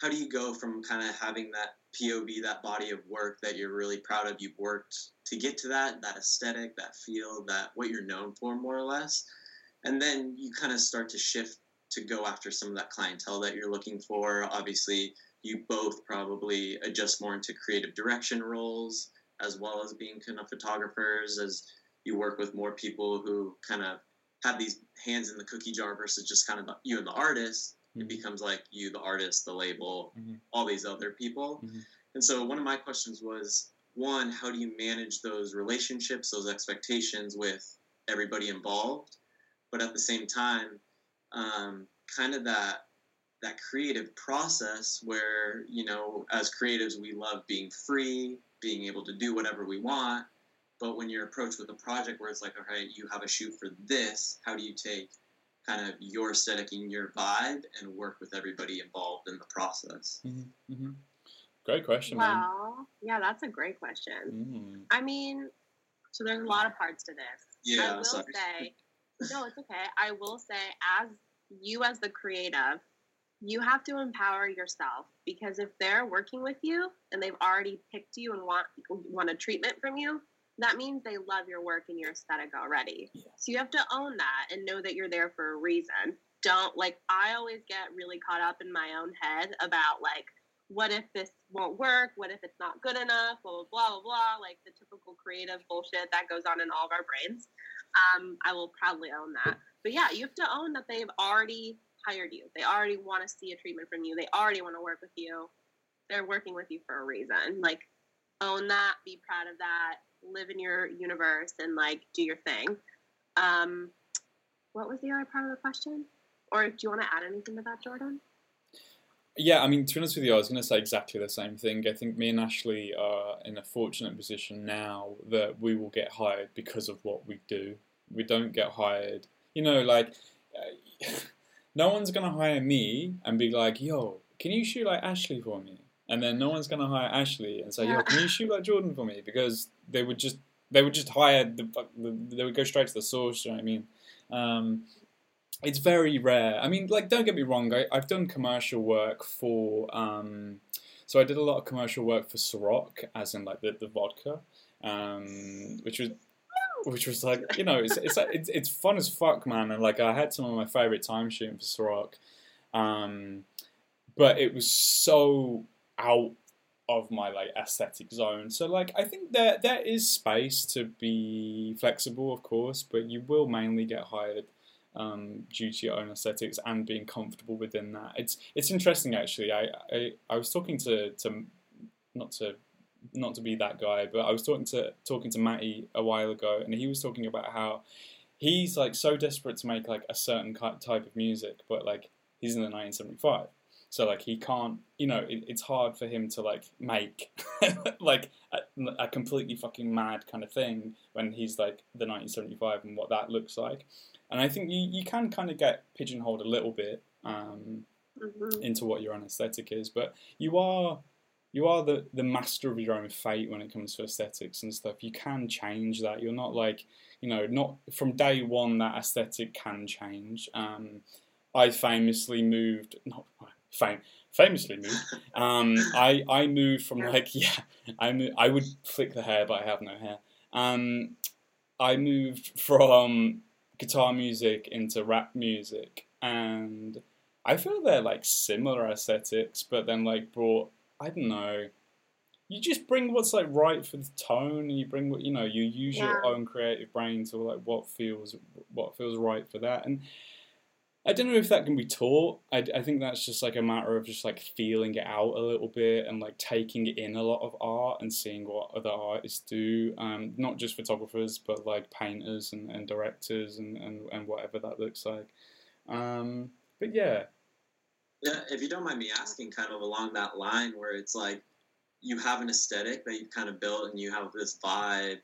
how do you go from kind of having that POV, that body of work that you're really proud of, you've worked to get to that, that aesthetic, that feel, that what you're known for, more or less. And then you kind of start to shift to go after some of that clientele that you're looking for. Obviously, you both probably adjust more into creative direction roles as well as being kind of photographers as you work with more people who kind of have these hands in the cookie jar versus just kind of you and the artist. It becomes like you, the artist, the label, Mhm. all these other people. Mhm. And so one of my questions was one, how do you manage those relationships, those expectations with everybody involved? But at the same time, um, kind of that that creative process where you know as creatives we love being free being able to do whatever we want but when you're approached with a project where it's like okay you have a shoot for this how do you take kind of your aesthetic and your vibe and work with everybody involved in the process mm-hmm. Mm-hmm. great question man yeah, that's a great question. mm. I mean, so there's a lot of parts to this. yeah I will sorry. say, no, it's okay. I will say, as you as the creative, you have to empower yourself because if they're working with you and they've already picked you and want want a treatment from you, that means they love your work and your aesthetic already. Yeah. So you have to own that and know that you're there for a reason. Don't like I always get really caught up in my own head about like what if this won't work? What if it's not good enough? Blah blah blah blah blah. Like the typical creative bullshit that goes on in all of our brains. Um, I will proudly own that. But yeah, you have to own that they've already hired you. They already want to see a treatment from you. They already want to work with you. They're working with you for a reason. Like own that, be proud of that, live in your universe and like do your thing. Um, what was the other part of the question? Or do you want to add anything to that, Jordan? Yeah, I mean, to be honest with you, I was going to say exactly the same thing. I think me and Ashley are in a fortunate position now that we will get hired because of what we do. We don't get hired, you know, like, [SIGHS] no one's going to hire me and be like, yo, can you shoot like Ashley for me? And then no one's going to hire Ashley and say, yo, Yeah. can you shoot like Jordan for me? Because they would just, they would just hire, the, the they would go straight to the source, you know what I mean? Um, it's very rare. I mean, like, don't get me wrong. I, I've done commercial work for. Um, so I did a lot of commercial work for Ciroc, as in like the, the vodka, um, which was which was like you know it's it's, like, it's it's fun as fuck, man. And like I had some of my favorite time shooting for Ciroc, um, but it was so out of my like aesthetic zone. So like I think there there is space to be flexible, of course, but you will mainly get hired um, due to your own aesthetics and being comfortable within that. It's it's interesting actually. I I, I was talking to, to not to not to be that guy, but I was talking to talking to Matty a while ago, and he was talking about how he's like so desperate to make like a certain type of music, but like he's in the 1975. So like he can't, you know, it, it's hard for him to like make [LAUGHS] like a, a completely fucking mad kind of thing when he's like the 1975 and what that looks like. And I think you, you can kind of get pigeonholed a little bit um, Mhm. into what your own aesthetic is, but you are you are the, the master of your own fate when it comes to aesthetics and stuff. You can change that. You're not like you know, not from day one that aesthetic can change. Um, I famously moved, not fam- famously moved. Um, I I moved from like [LAUGHS] yeah, I mo- I would flick the hair, but I have no hair. Um, I moved from guitar music into rap music, and I feel they're like similar aesthetics, but then like brought I don't know. You just bring what's like right for the tone, and you bring what you know. You use your own creative brain to like what feels what feels right for that, and I don't know if that can be taught. I, I think that's just like a matter of just like feeling it out a little bit and like taking in a lot of art and seeing what other artists do. Um, not just photographers, but like painters and, and directors and, and, and whatever that looks like. Um, but yeah, Yeah, if you don't mind me asking, kind of along that line, where it's like you have an aesthetic that you've kind of built and you have this vibe.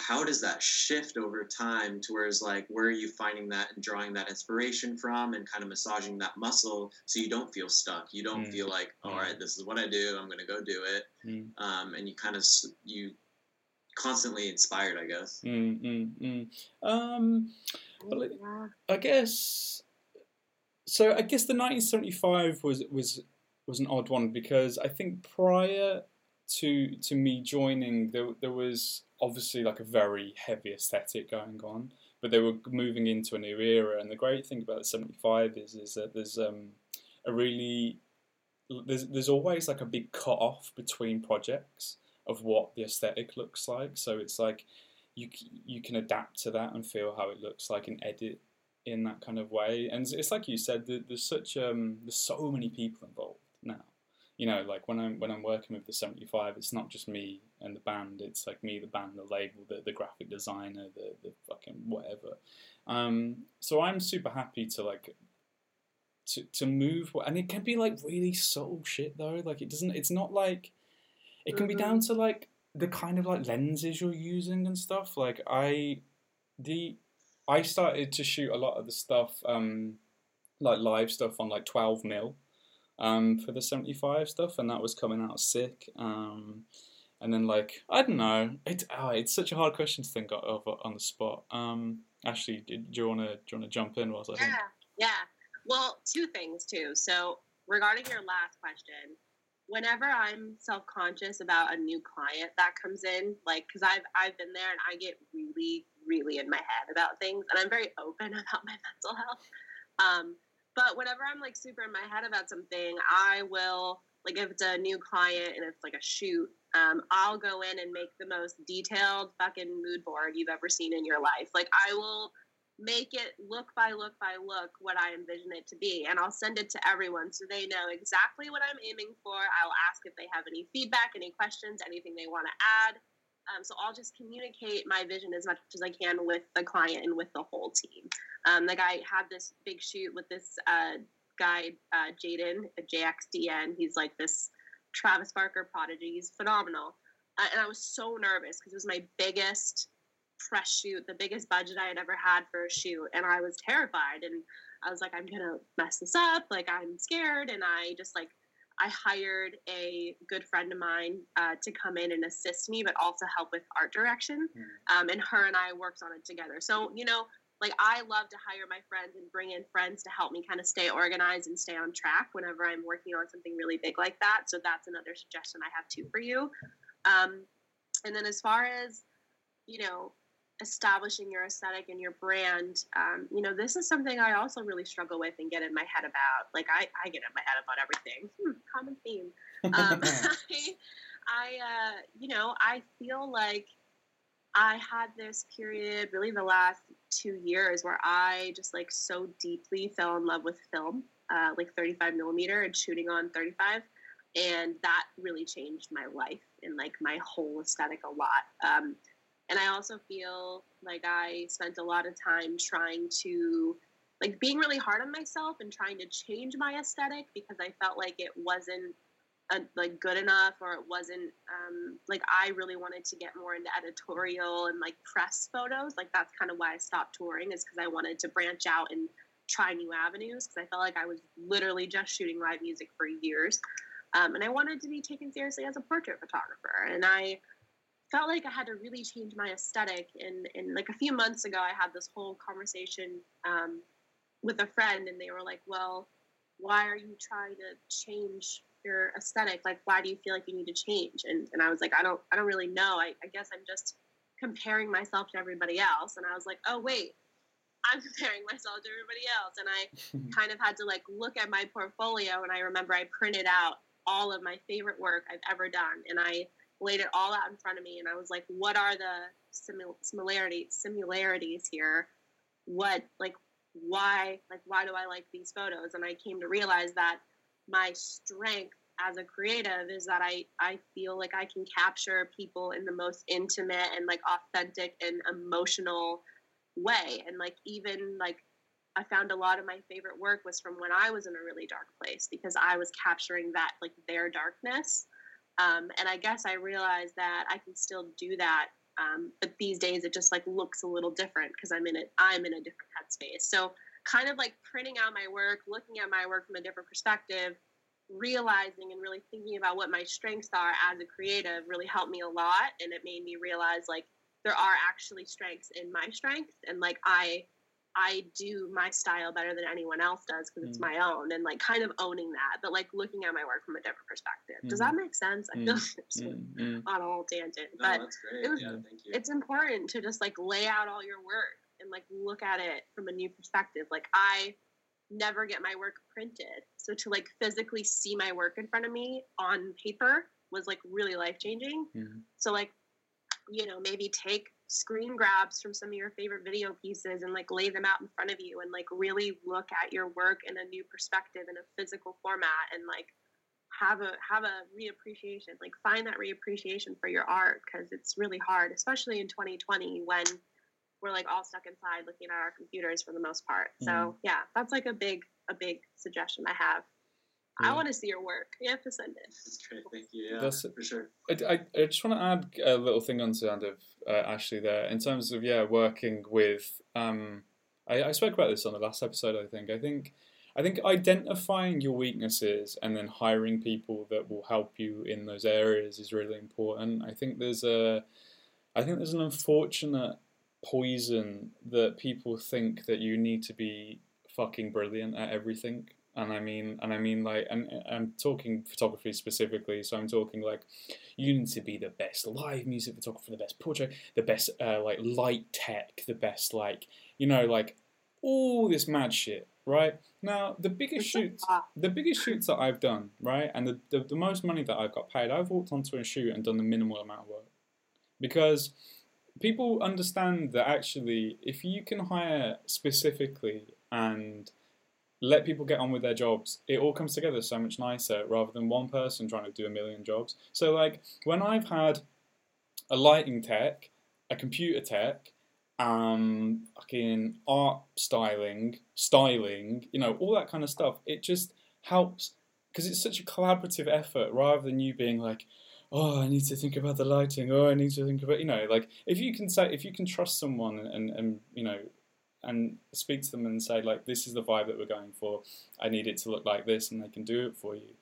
How does that shift over time to where it's like, where are you finding that and drawing that inspiration from and kind of massaging that muscle so you don't feel stuck? You don't Mm. feel like, all Mm. right, this is what I do, I'm going to go do it. Mm. Um, and you kind of, you constantly inspired, I guess. mm, mm, mm. Um, Well, Yeah. I guess so. I guess the 1975 was was was an odd one because I think prior to to me joining, there there was obviously like a very heavy aesthetic going on, but they were moving into a new era. And the great thing about the 75 is is that there's um a really there's there's always like a big cut off between projects of what the aesthetic looks like. So it's like you you can adapt to that and feel how it looks like and edit in that kind of way. And it's- it's like you said, there's such um there's so many people involved now. You know, like when I'm when I'm working with the 75, it's not just me and the band. It's like me, the band, the label, the, the graphic designer, the the fucking whatever. Um, so I'm super happy to like to to move, and it can be like really subtle shit though. Like it doesn't. It's not like it can be Mhm. down to like the kind of like lenses you're using and stuff. Like I, the I started to shoot a lot of the stuff, um, like live stuff on like 12 mil, um, for the 75 stuff, and that was coming out sick. Um, and then like I don't know, it oh, it's such a hard question to think of on the spot. Um, Ashley, do you wanna do you wanna jump in whilst I think? Yeah, yeah. Well, two things too. So regarding your last question, whenever I'm self-conscious about a new client that comes in, like because I've I've been there and I get really really in my head about things, and I'm very open [LAUGHS] about my mental health. Um, but whenever I'm like super in my head about something, I will like if it's a new client and it's like a shoot, um, I'll go in and make the most detailed fucking mood board you've ever seen in your life. Like I will make it look by look by look what I envision it to be. And I'll send it to everyone so they know exactly what I'm aiming for. I'll ask if they have any feedback, any questions, anything they want to add. Um, so I'll just communicate my vision as much as I can with the client and with the whole team. Um, like I had this big shoot with this uh, guy, uh, Jaden, JXDN. He's like this Travis Barker prodigy. He's phenomenal. Uh, and I was so nervous because it was my biggest press shoot, the biggest budget I had ever had for a shoot, and I was terrified. And I was like, I'm gonna mess this up. Like I'm scared, and I just like I hired a good friend of mine uh, to come in and assist me, but also help with art direction. Um, and her and I worked on it together. So you know, like I love to hire my friends and bring in friends to help me kind of stay organized and stay on track whenever I'm working on something really big like that. So that's another suggestion I have too for you. Um, and then as far as you know establishing your aesthetic and your brand um, you know this is something i also really struggle with and get in my head about like i, I get in my head about everything hmm, common theme um, [LAUGHS] I, I uh, you know i feel like i had this period really the last two years where i just like so deeply fell in love with film uh, like 35 millimeter and shooting on 35 and that really changed my life and like my whole aesthetic a lot. Um, and I also feel like I spent a lot of time trying to like being really hard on myself and trying to change my aesthetic because I felt like it wasn't like good enough or it wasn't um, like I really wanted to get more into editorial and like press photos. Like that's kind of why I stopped touring is because I wanted to branch out and try new avenues because I felt like I was literally just shooting live music for years. Um, and I wanted to be taken seriously as a portrait photographer. And I felt like I had to really change my aesthetic. And, and like a few months ago, I had this whole conversation um, with a friend, and they were like, Well, why are you trying to change your aesthetic? Like, why do you feel like you need to change? And, and I was like, I don't, I don't really know. I, I guess I'm just comparing myself to everybody else. And I was like, oh, wait, I'm [LAUGHS] comparing myself to everybody else. And I [LAUGHS] kind of had to like look at my portfolio. And I remember I printed out all of my favorite work I've ever done. And I laid it all out in front of me. And I was like, what are the simil- similarities, similarities here? What, like, why, like, why do I like these photos? And I came to realize that my strength as a creative is that I, I feel like I can capture people in the most intimate and like authentic and emotional way. And like even like I found a lot of my favorite work was from when I was in a really dark place because I was capturing that like their darkness. Um, and I guess I realized that I can still do that. Um, but these days it just like looks a little different because I'm in it. I'm in a different headspace. So kind of like printing out my work, looking at my work from a different perspective, realizing and really thinking about what my strengths are as a creative really helped me a lot. And it made me realize like there are actually strengths in my strengths and like I I do my style better than anyone else does because it's Mm. my own and like kind of owning that, but like looking at my work from a different perspective. Does Mm. that make sense? I feel like I'm just Mm, mm. on a whole tangent, No, but that's great. it was- yeah, thank you. it's important to just like lay out all your work and like look at it from a new perspective. Like I never get my work printed. So to like physically see my work in front of me on paper was like really life changing. Mhm. So like, you know, maybe take screen grabs from some of your favorite video pieces and like lay them out in front of you and like really look at your work in a new perspective in a physical format and like have a have a reappreciation like find that reappreciation for your art because it's really hard especially in 2020 when we're like all stuck inside looking at our computers for the most part so Mhm. yeah that's like a big a big suggestion i have i want to see your work you have to send it That's great. Thank you. Yeah, That's- for sure. I, I, I just want to add a little thing onto end of uh, Ashley there in terms of yeah working with. Um, I, I spoke about this on the last episode. I think. I think. I think identifying your weaknesses and then hiring people that will help you in those areas is really important. I think there's a, I think there's an unfortunate poison that people think that you need to be fucking brilliant at everything. And I mean, and I mean, like, and I'm talking photography specifically. So I'm talking like, you need to be the best live music photographer, the best portrait, the best uh, like light tech, the best like, you know, like all this mad shit, right? Now the biggest shoots, the biggest shoots that I've done, right, and the, the the most money that I've got paid, I've walked onto a shoot and done the minimal amount of work because people understand that actually, if you can hire specifically and let people get on with their jobs, it all comes together so much nicer rather than one person trying to do a million jobs. So, like, when I've had a lighting tech, a computer tech, um, fucking art styling, styling, you know, all that kind of stuff, it just helps because it's such a collaborative effort rather than you being like, oh, I need to think about the lighting, oh, I need to think about, you know, like if you can say, if you can trust someone and, and, and you know, and speak to them and say like this is the vibe that we're going for. I need it to look like this and they can do it for you.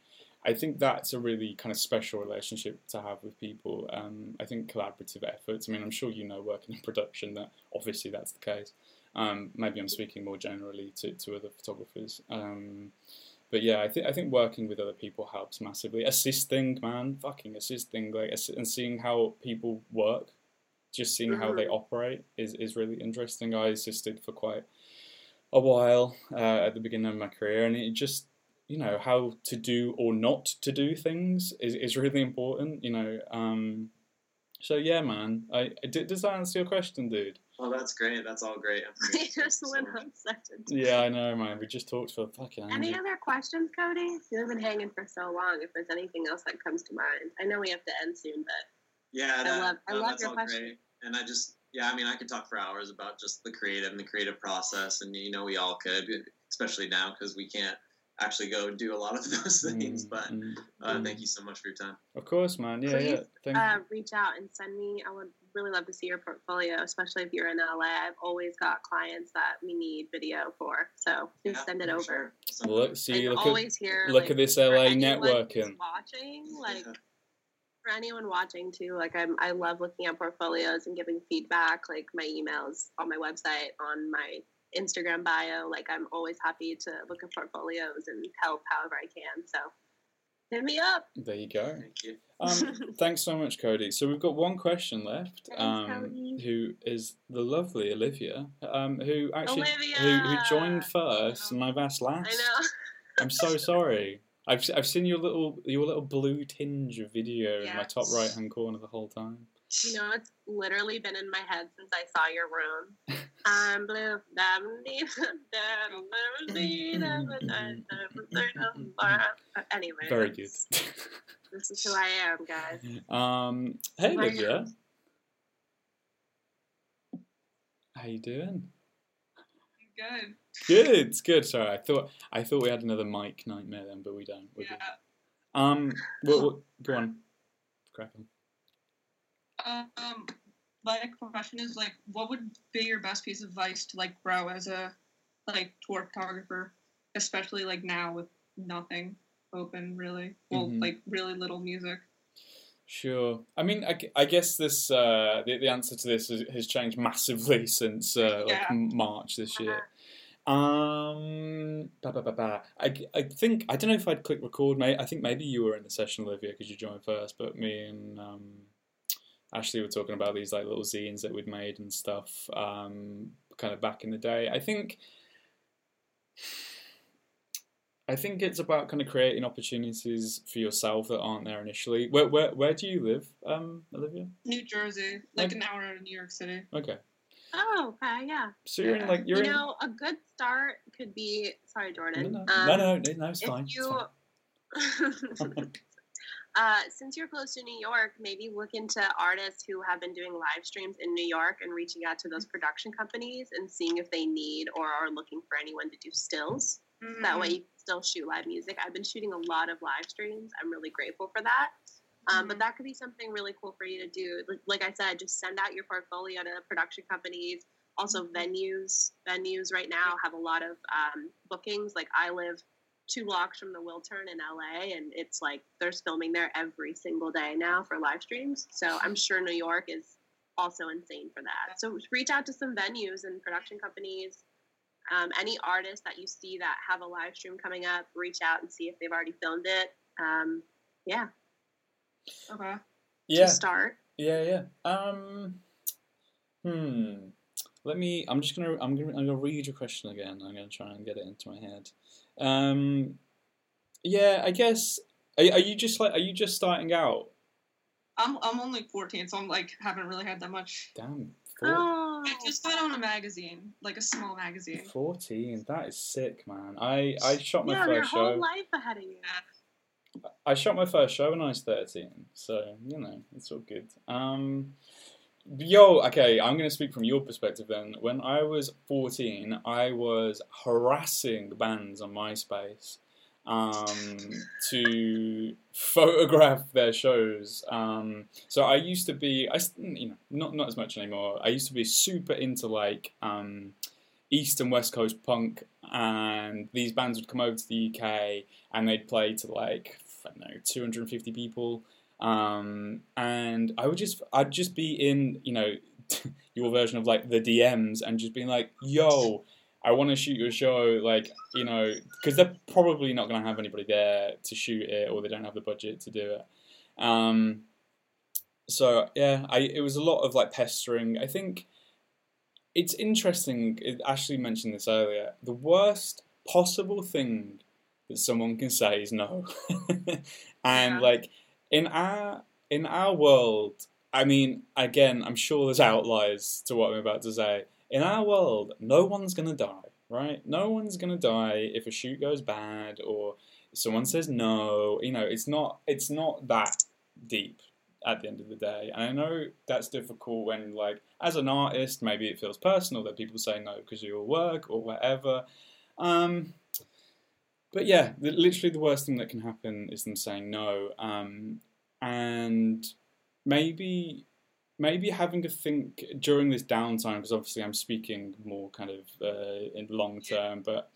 I think that's a really kind of special relationship to have with people um, i think collaborative efforts. I mean i'm sure you know working in production that obviously that's the case. Um, maybe i'm speaking more generally to, to other photographers. Um, but yeah, I think I think working with other people helps massively. Assisting, man, fucking assisting, like assi- and seeing how people work just seeing how they operate is, is really interesting. I assisted for quite a while uh, at the beginning of my career, and it just you know how to do or not to do things is, is really important. You know, um, so yeah, man. I, I does that answer your question, dude? Oh, that's great. That's all great. [LAUGHS] I just went much. on such a Yeah, I know, man. We just talked for fucking Any ages. other questions, Cody? You've been hanging for so long. If there's anything else that comes to mind, I know we have to end soon, but Yeah, I that, love- I no, love that's your all question. great. And I just, Yeah, I mean, I could talk for hours about just the creative and the creative process, and you know, we all could, especially now because we can't actually go do a lot of [LAUGHS] those things. Mm, But mm, uh, mm. thank you so much for your time. Of course, man. Yeah, Please, yeah. Thank uh, reach out and send me. I would really love to see your portfolio, especially if you're in LA. I've always got clients that we need video for, so please Yeah, send it over. sure. So- Look, see, I'm look at here. look like, at this LA networking. Watching, like Yeah. for anyone watching too, like I'm, I love looking at portfolios and giving feedback. Like my emails on my website, on my Instagram bio. Like I'm always happy to look at portfolios and help however I can. So hit me up. There you go. Thank you. Um, [LAUGHS] thanks so much, Cody. So we've got one question left. Um, who is the lovely Olivia, um, who actually Olivia! who, who joined first, and I've asked last. I know. [LAUGHS] I'm so sorry. I've I've seen your little your little blue tinge of video in my top right hand corner the whole time. You know, it's literally been in my head since I saw your room. I'm blue. [LAUGHS] Anyway, Very good. This is who I am, guys. um, hey My Olivia, how you doing? Good. Good, it's good. Sorry, I thought I thought we had another mic nightmare then, but we don't. We're Yeah. good. Um, what, what, go on, [LAUGHS] crack on. Um, my question is like, what would be your best piece of advice to like grow as a like tour photographer, especially like now with nothing open really, well, Mhm. like really little music. Sure. I mean, I, I guess this uh, the, the answer to this has, has changed massively [LAUGHS] since uh, Yeah. M- March this year. Um, ba, ba, ba, ba. I, I think I don't know if I'd click record, mate. I think maybe you were in the session, Olivia, because you joined first. But me and um, Ashley we were talking about these like little zines that we'd made and stuff, um, kind of back in the day. I think. I think it's about kind of creating opportunities for yourself that aren't there initially. Where where where do you live, um, Olivia? New Jersey, like Okay. an hour out of New York City. Okay, Oh, okay, yeah. so you're in like you're you in. know, a good start could be. Sorry, Jordan. no, Um, no, no, no, no, it's if fine. it's you fine. [LAUGHS] [LAUGHS] uh, since you're close to New York, maybe look into artists who have been doing live streams in New York and reaching out to those production companies and seeing if they need or are looking for anyone to do stills. That way, you can still shoot live music. I've been shooting a lot of live streams. I'm really grateful for that. Um, but Mhm. that could be something really cool for you to do. Like, like I said, just send out your portfolio to production companies. Also, Mhm. venues. Venues right now have a lot of um, bookings. Like I live two blocks from the Wiltern in LA, and it's like there's filming there every single day now for live streams. So I'm sure New York is also insane for that. So reach out to some venues and production companies. Um, any artists that you see that have a live stream coming up, reach out and see if they've already filmed it. Um, yeah, Okay. yeah, to start. yeah, yeah. Um, hmm. Let me. I'm just gonna. I'm gonna. I'm gonna read your question again. I'm gonna try and get it into my head. Um, yeah. I guess. Are, are you just like? Are you just starting out? I'm I'm only 14, so I'm like haven't really had that much. Damn. Four, Oh, I just got on a magazine, like a small magazine. 14. That is sick, man. I I shot my yeah, your first whole show. life ahead of you. I shot my first show when I was 13, so you know it's all good. Um, yo, okay, I'm gonna speak from your perspective then. When I was 14, I was harassing bands on MySpace um, to photograph their shows. Um, so I used to be, I you know, not not as much anymore. I used to be super into like um, East and West Coast punk, and these bands would come over to the UK and they'd play to like I don't know 250 people, um, and I would just I'd just be in you know [LAUGHS] your version of like the DMs and just being like, yo. I want to shoot your show, like you know, because they're probably not going to have anybody there to shoot it, or they don't have the budget to do it. Um, so yeah, I it was a lot of like pestering. I think it's interesting. It, Ashley mentioned this earlier. The worst possible thing that someone can say is no, [LAUGHS] and Yeah. like in our in our world, I mean, again, I'm sure there's outliers to what I'm about to say. In our world, no one's gonna die, right? No one's gonna die if a shoot goes bad or someone says no. You know, it's not it's not that deep. at the end of the day. And I know that's difficult when, like, as an artist, maybe it feels personal that people say no because of your work or whatever. Um, but yeah, the, literally the worst thing that can happen is them saying no. Um, and maybe maybe having to think during this downtime because obviously I'm speaking more kind of uh, in the long term, but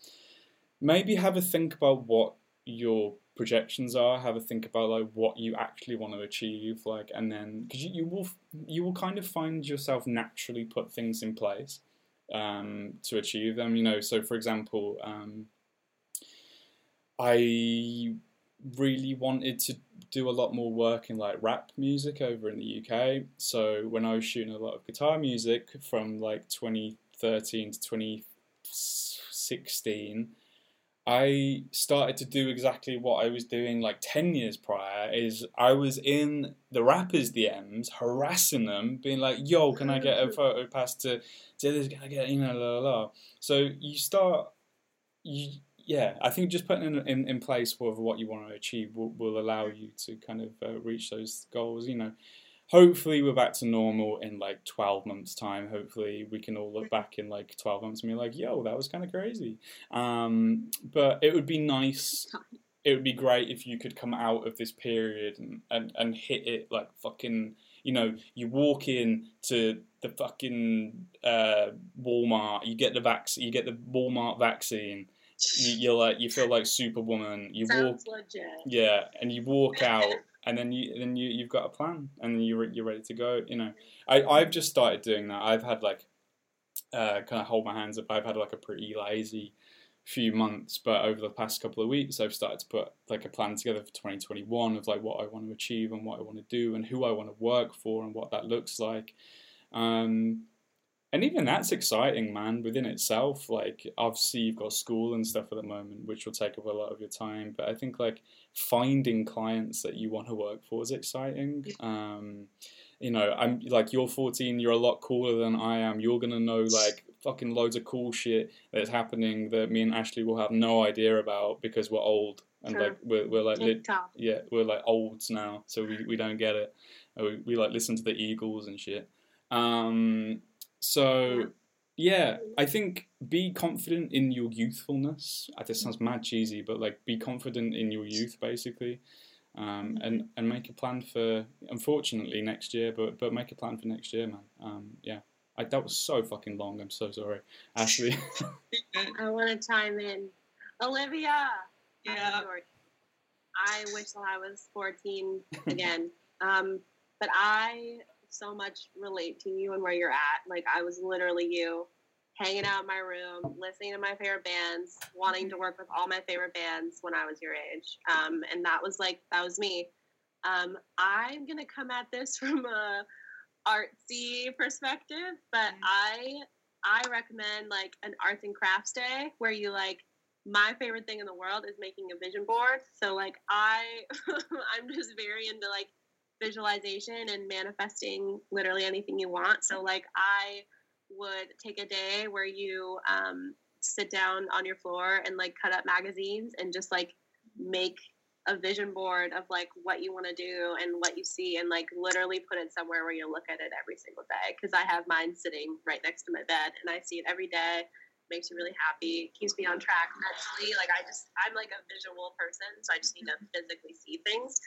maybe have a think about what your projections are. Have a think about like what you actually want to achieve, like, and then because you, you will you will kind of find yourself naturally put things in place um, to achieve them. You know, so for example. Um, I really wanted to do a lot more work in like rap music over in the UK. So when I was shooting a lot of guitar music from like 2013 to 2016, I started to do exactly what I was doing like 10 years prior is I was in the rappers DMs harassing them being like yo can I get a [LAUGHS] photo pass to to this can I get you know la la la so you start you yeah, I think just putting in, in, in place of what you want to achieve will, will allow you to kind of uh, reach those goals. You know, hopefully we're back to normal in like 12 months time hopefully we can all look back in like 12 months and be like yo that was kind of crazy um, but it would be nice it would be great if you could come out of this period and, and, and hit it like fucking you know you walk in to the fucking uh, walmart you get the vaccine you get the walmart vaccine you, you're like you feel like Superwoman. You Sounds walk, legit. yeah, and you walk [LAUGHS] out, and then you then you you've got a plan, and you're you're ready to go. You know, I I've just started doing that. I've had like, uh, kind of hold my hands up. I've had like a pretty lazy few months, but over the past couple of weeks, I've started to put like a plan together for 2021 of like what I want to achieve and what I want to do and who I want to work for and what that looks like. Um, and even that's exciting, man, within itself. Like, obviously, you've got school and stuff at the moment, which will take up a lot of your time. But I think, like, finding clients that you want to work for is exciting. Um, you know, I'm like, you're 14, you're a lot cooler than I am. You're going to know, like, fucking loads of cool shit that's happening that me and Ashley will have no idea about because we're old. And, Sure. like, we're, we're like, lit, yeah, we're like olds now, so we, we don't get it. We, we like listen to the Eagles and shit. Um, so yeah, I think be confident in your youthfulness. This sounds mad cheesy, but like be confident in your youth, basically, um, and and make a plan for unfortunately next year, but but make a plan for next year, man. Um, yeah, I, that was so fucking long. I'm so sorry, Ashley. [LAUGHS] I want to chime in. Olivia. Yeah. I'm. I wish that I was 14 again. um, but I so much relate to you and where you're at. Like, I was literally you hanging out in my room, listening to my favorite bands, wanting to work with all my favorite bands when I was your age. Um, and that was like, that was me. Um, I'm going to come at this [LAUGHS] from a artsy perspective, but I I recommend like an arts and crafts day where you like my favorite thing in the world is making a vision board. So like I [LAUGHS] I'm just very into like visualization and manifesting literally anything you want. So like I would take a day where you um, sit down on your floor and like cut up magazines and just like make a vision board of like what you want to do and what you see and like literally put it somewhere where you look at it every single day. Because i have mine sitting right next to my bed and i see it every day. Makes me really happy. Keeps me on track mentally. Like i just i'm like a visual person so i just need to physically see things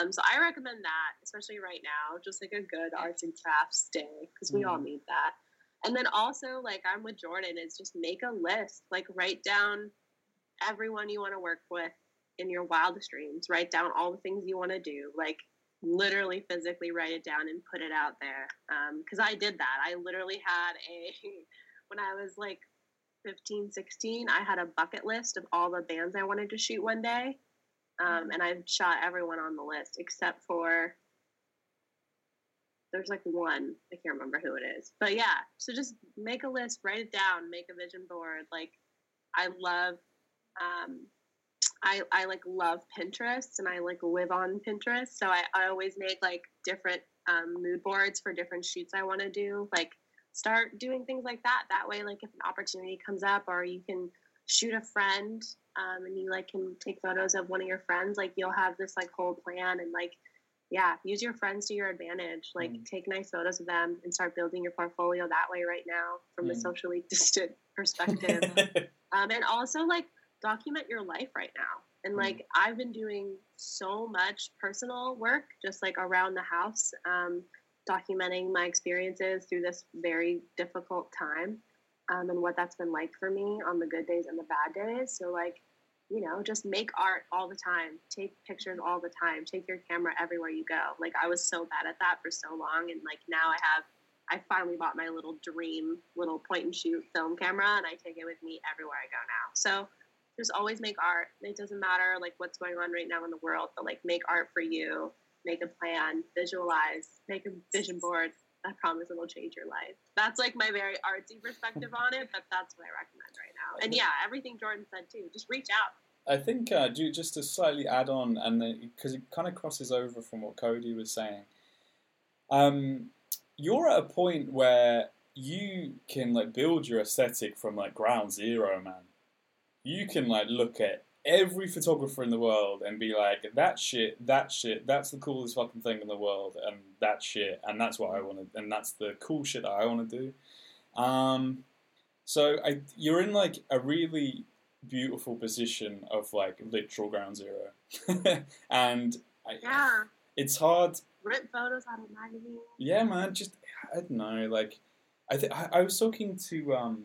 um, so i recommend that especially right now just like a good arts and crafts day because we all need that and then also like i'm with jordan is just make a list like write down everyone you want to work with in your wildest dreams. Write down all the things you want to do. Like literally physically write it down and put it out there. Because I did that. I literally had a, [LAUGHS] when I was like 15, 16, I had a bucket list of all the bands I wanted to shoot one day. Um, and I've shot everyone on the list except for there's like one i can't remember who it is but yeah so just make a list write it down make a vision board like i love um, I, I like love Pinterest and I like live on Pinterest. So I, I always make like different um, mood boards for different shoots I want to do. Like start doing things like that. That way, like if an opportunity comes up or you can shoot a friend um, and you like can take photos of one of your friends, like you'll have this like whole plan and like yeah, use your friends to your advantage. Like Mm. take nice photos of them and start building your portfolio that way right now from a Mm. socially distant [LAUGHS] perspective. um, and also like document your life right now. And Mm. like I've been doing so much personal work just like around the house, um, documenting my experiences through this very difficult time um, and what that's been like for me on the good days and the bad days. So like you know, just make art all the time, take pictures all the time, take your camera everywhere you go. Like I was so bad at that for so long, and like now I have, I finally bought my little dream little point and shoot film camera, and I take it with me everywhere I go now. So just always make art. It doesn't matter like what's going on right now in the world, but like make art for you, make a plan, visualize, make a vision board. I promise it'll change your life. That's like my very artsy perspective on it, but that's what I recommend right now. And yeah, everything Jordan said too. Just reach out. I think uh, ju- just to slightly add on, and because it kind of crosses over from what Cody was saying, um, you're at a point where you can like build your aesthetic from like ground zero, man. You can like look at every photographer in the world and be like, that shit, that shit, that's the coolest fucking thing in the world, and that shit, and that's what I want to, and that's the cool shit that I want to do. Um, so I, you're in like a really beautiful position of like literal ground zero, [LAUGHS] and I, Yeah. it's hard. Rip photos out of magazines. Yeah, man. Just I don't know. Like, I th- I, I was talking to um,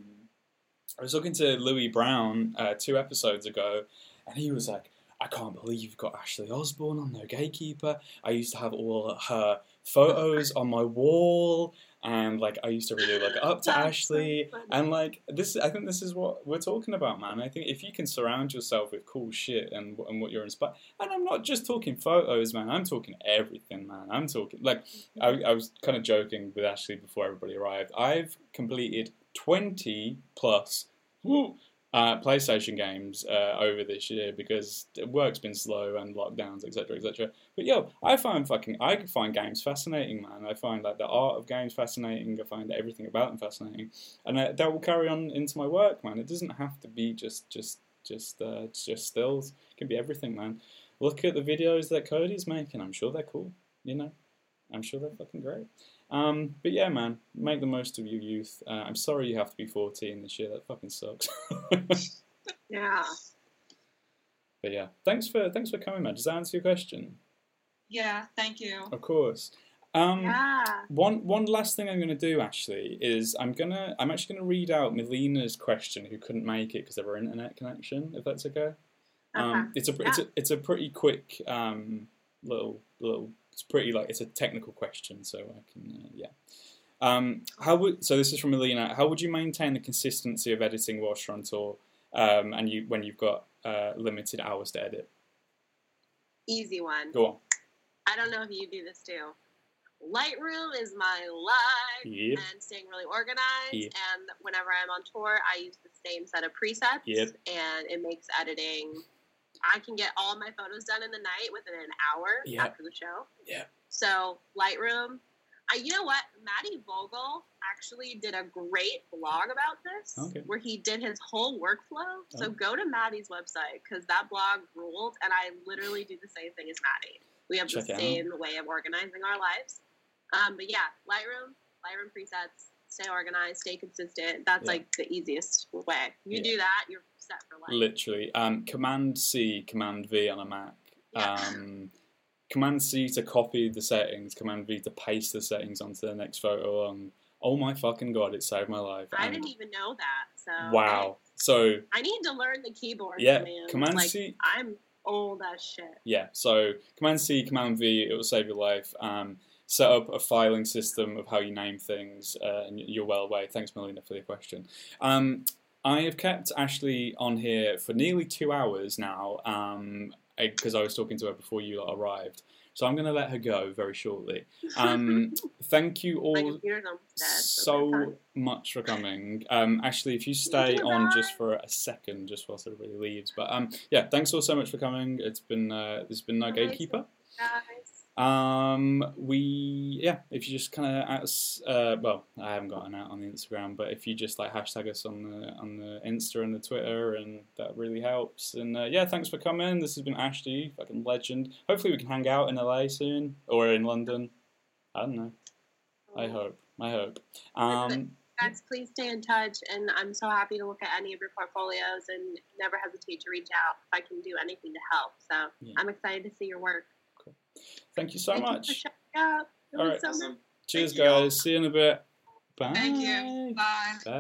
I was talking to Louis Brown uh, two episodes ago, and he was like, "I can't believe you've got Ashley Osborn on No Gatekeeper. I used to have all her photos on my wall, and like I used to really look up to [LAUGHS] That's so Ashley." And like this, I think this is what we're talking about, man. I think if you can surround yourself with cool shit and and what you're inspired, and I'm not just talking photos, man. I'm talking everything, man. I'm talking like I, mm-hmm. I was kind of joking with Ashley before everybody arrived. I've completed 20 plus woo, uh, PlayStation games uh, over this year because work's been slow and lockdowns, etc., etc. But yo, I find fucking I find games fascinating, man. I find like the art of games fascinating. I find everything about them fascinating, and uh, that will carry on into my work, man. It doesn't have to be just just just uh, just stills. It can be everything, man. Look at the videos that Cody's making. I'm sure they're cool. You know, I'm sure they're fucking great. Um, but yeah, man, make the most of your youth. Uh, I'm sorry you have to be 14 this year. That fucking sucks. [LAUGHS] Yeah. but yeah, thanks for thanks for coming, man. Does that answer your question? Yeah, thank you. Of course. Um, Yeah. One one last thing I'm going to do actually is I'm gonna I'm actually going to read out Melina's question who couldn't make it because of her internet connection. If that's okay. Um, Okay. it's a it's a it's a pretty quick um, little little. It's pretty like it's a technical question, so I can uh, yeah. Um, how would so this is from Melina. How would you maintain the consistency of editing whilst you're on tour, um, and you when you've got uh, limited hours to edit? Easy one. Go on. I don't know if you do this too. Lightroom is my life Yep. and staying really organized. Yep. And whenever I'm on tour, I use the same set of presets. Yep. And it makes editing. I can get all my photos done in the night within an hour after the show. Yeah. So Lightroom. I, you know what? Matty Vogel actually did a great blog about this, Okay. where he did his whole workflow. So Oh. go to Matty's website because that blog ruled, and I literally do the same thing as Matty. We have Check the out. same way of organizing our lives. Um, but yeah, Lightroom, Lightroom presets, stay organized, stay consistent. That's Yeah. like the easiest way. You Yeah. do that, you're set for life. Literally, um, Command C, Command V on a Mac. Yeah. Um, Command C to copy the settings. Command V to paste the settings onto the next photo. And oh my fucking god, it saved my life. I And didn't even know that. So wow. So I need to learn the keyboard. Yeah. Command like, C- I'm old as shit. yeah, so Command C, Command V, it will save your life. Um, set up a filing system of how you name things, uh, and you're well away. Thanks, Melina, for the question. Um, I have kept Ashley on here for nearly two hours now because I was talking to her before you arrived. So I'm going to let her go very shortly. Um, [LAUGHS] thank you all computer's almost dead. so much for coming. Um, Ashley, if you stay on just for a second, just whilst everybody leaves. But um, yeah, thanks all so much for coming. It's been uh, there's been no gatekeeper. Guys. Um, we yeah, if you just kind of ask, uh, well, I haven't got an out on the Instagram, but if you just like hashtag us on the on the Insta and the Twitter, and that really helps. And uh, yeah, thanks for coming. This has been Ashley, fucking legend. Hopefully, we can hang out in LA soon or in London. I don't know. I hope. I hope. Um, Guys, please stay in touch, and I'm so happy to look at any of your portfolios, and never hesitate to reach out if I can do anything to help. So Yeah. I'm excited to see your work. Thank you so Thank you for much. showing up. It All was right. so Awesome. Cheers, Thank you guys. See you in a bit. Bye. Thank you. Bye. Bye.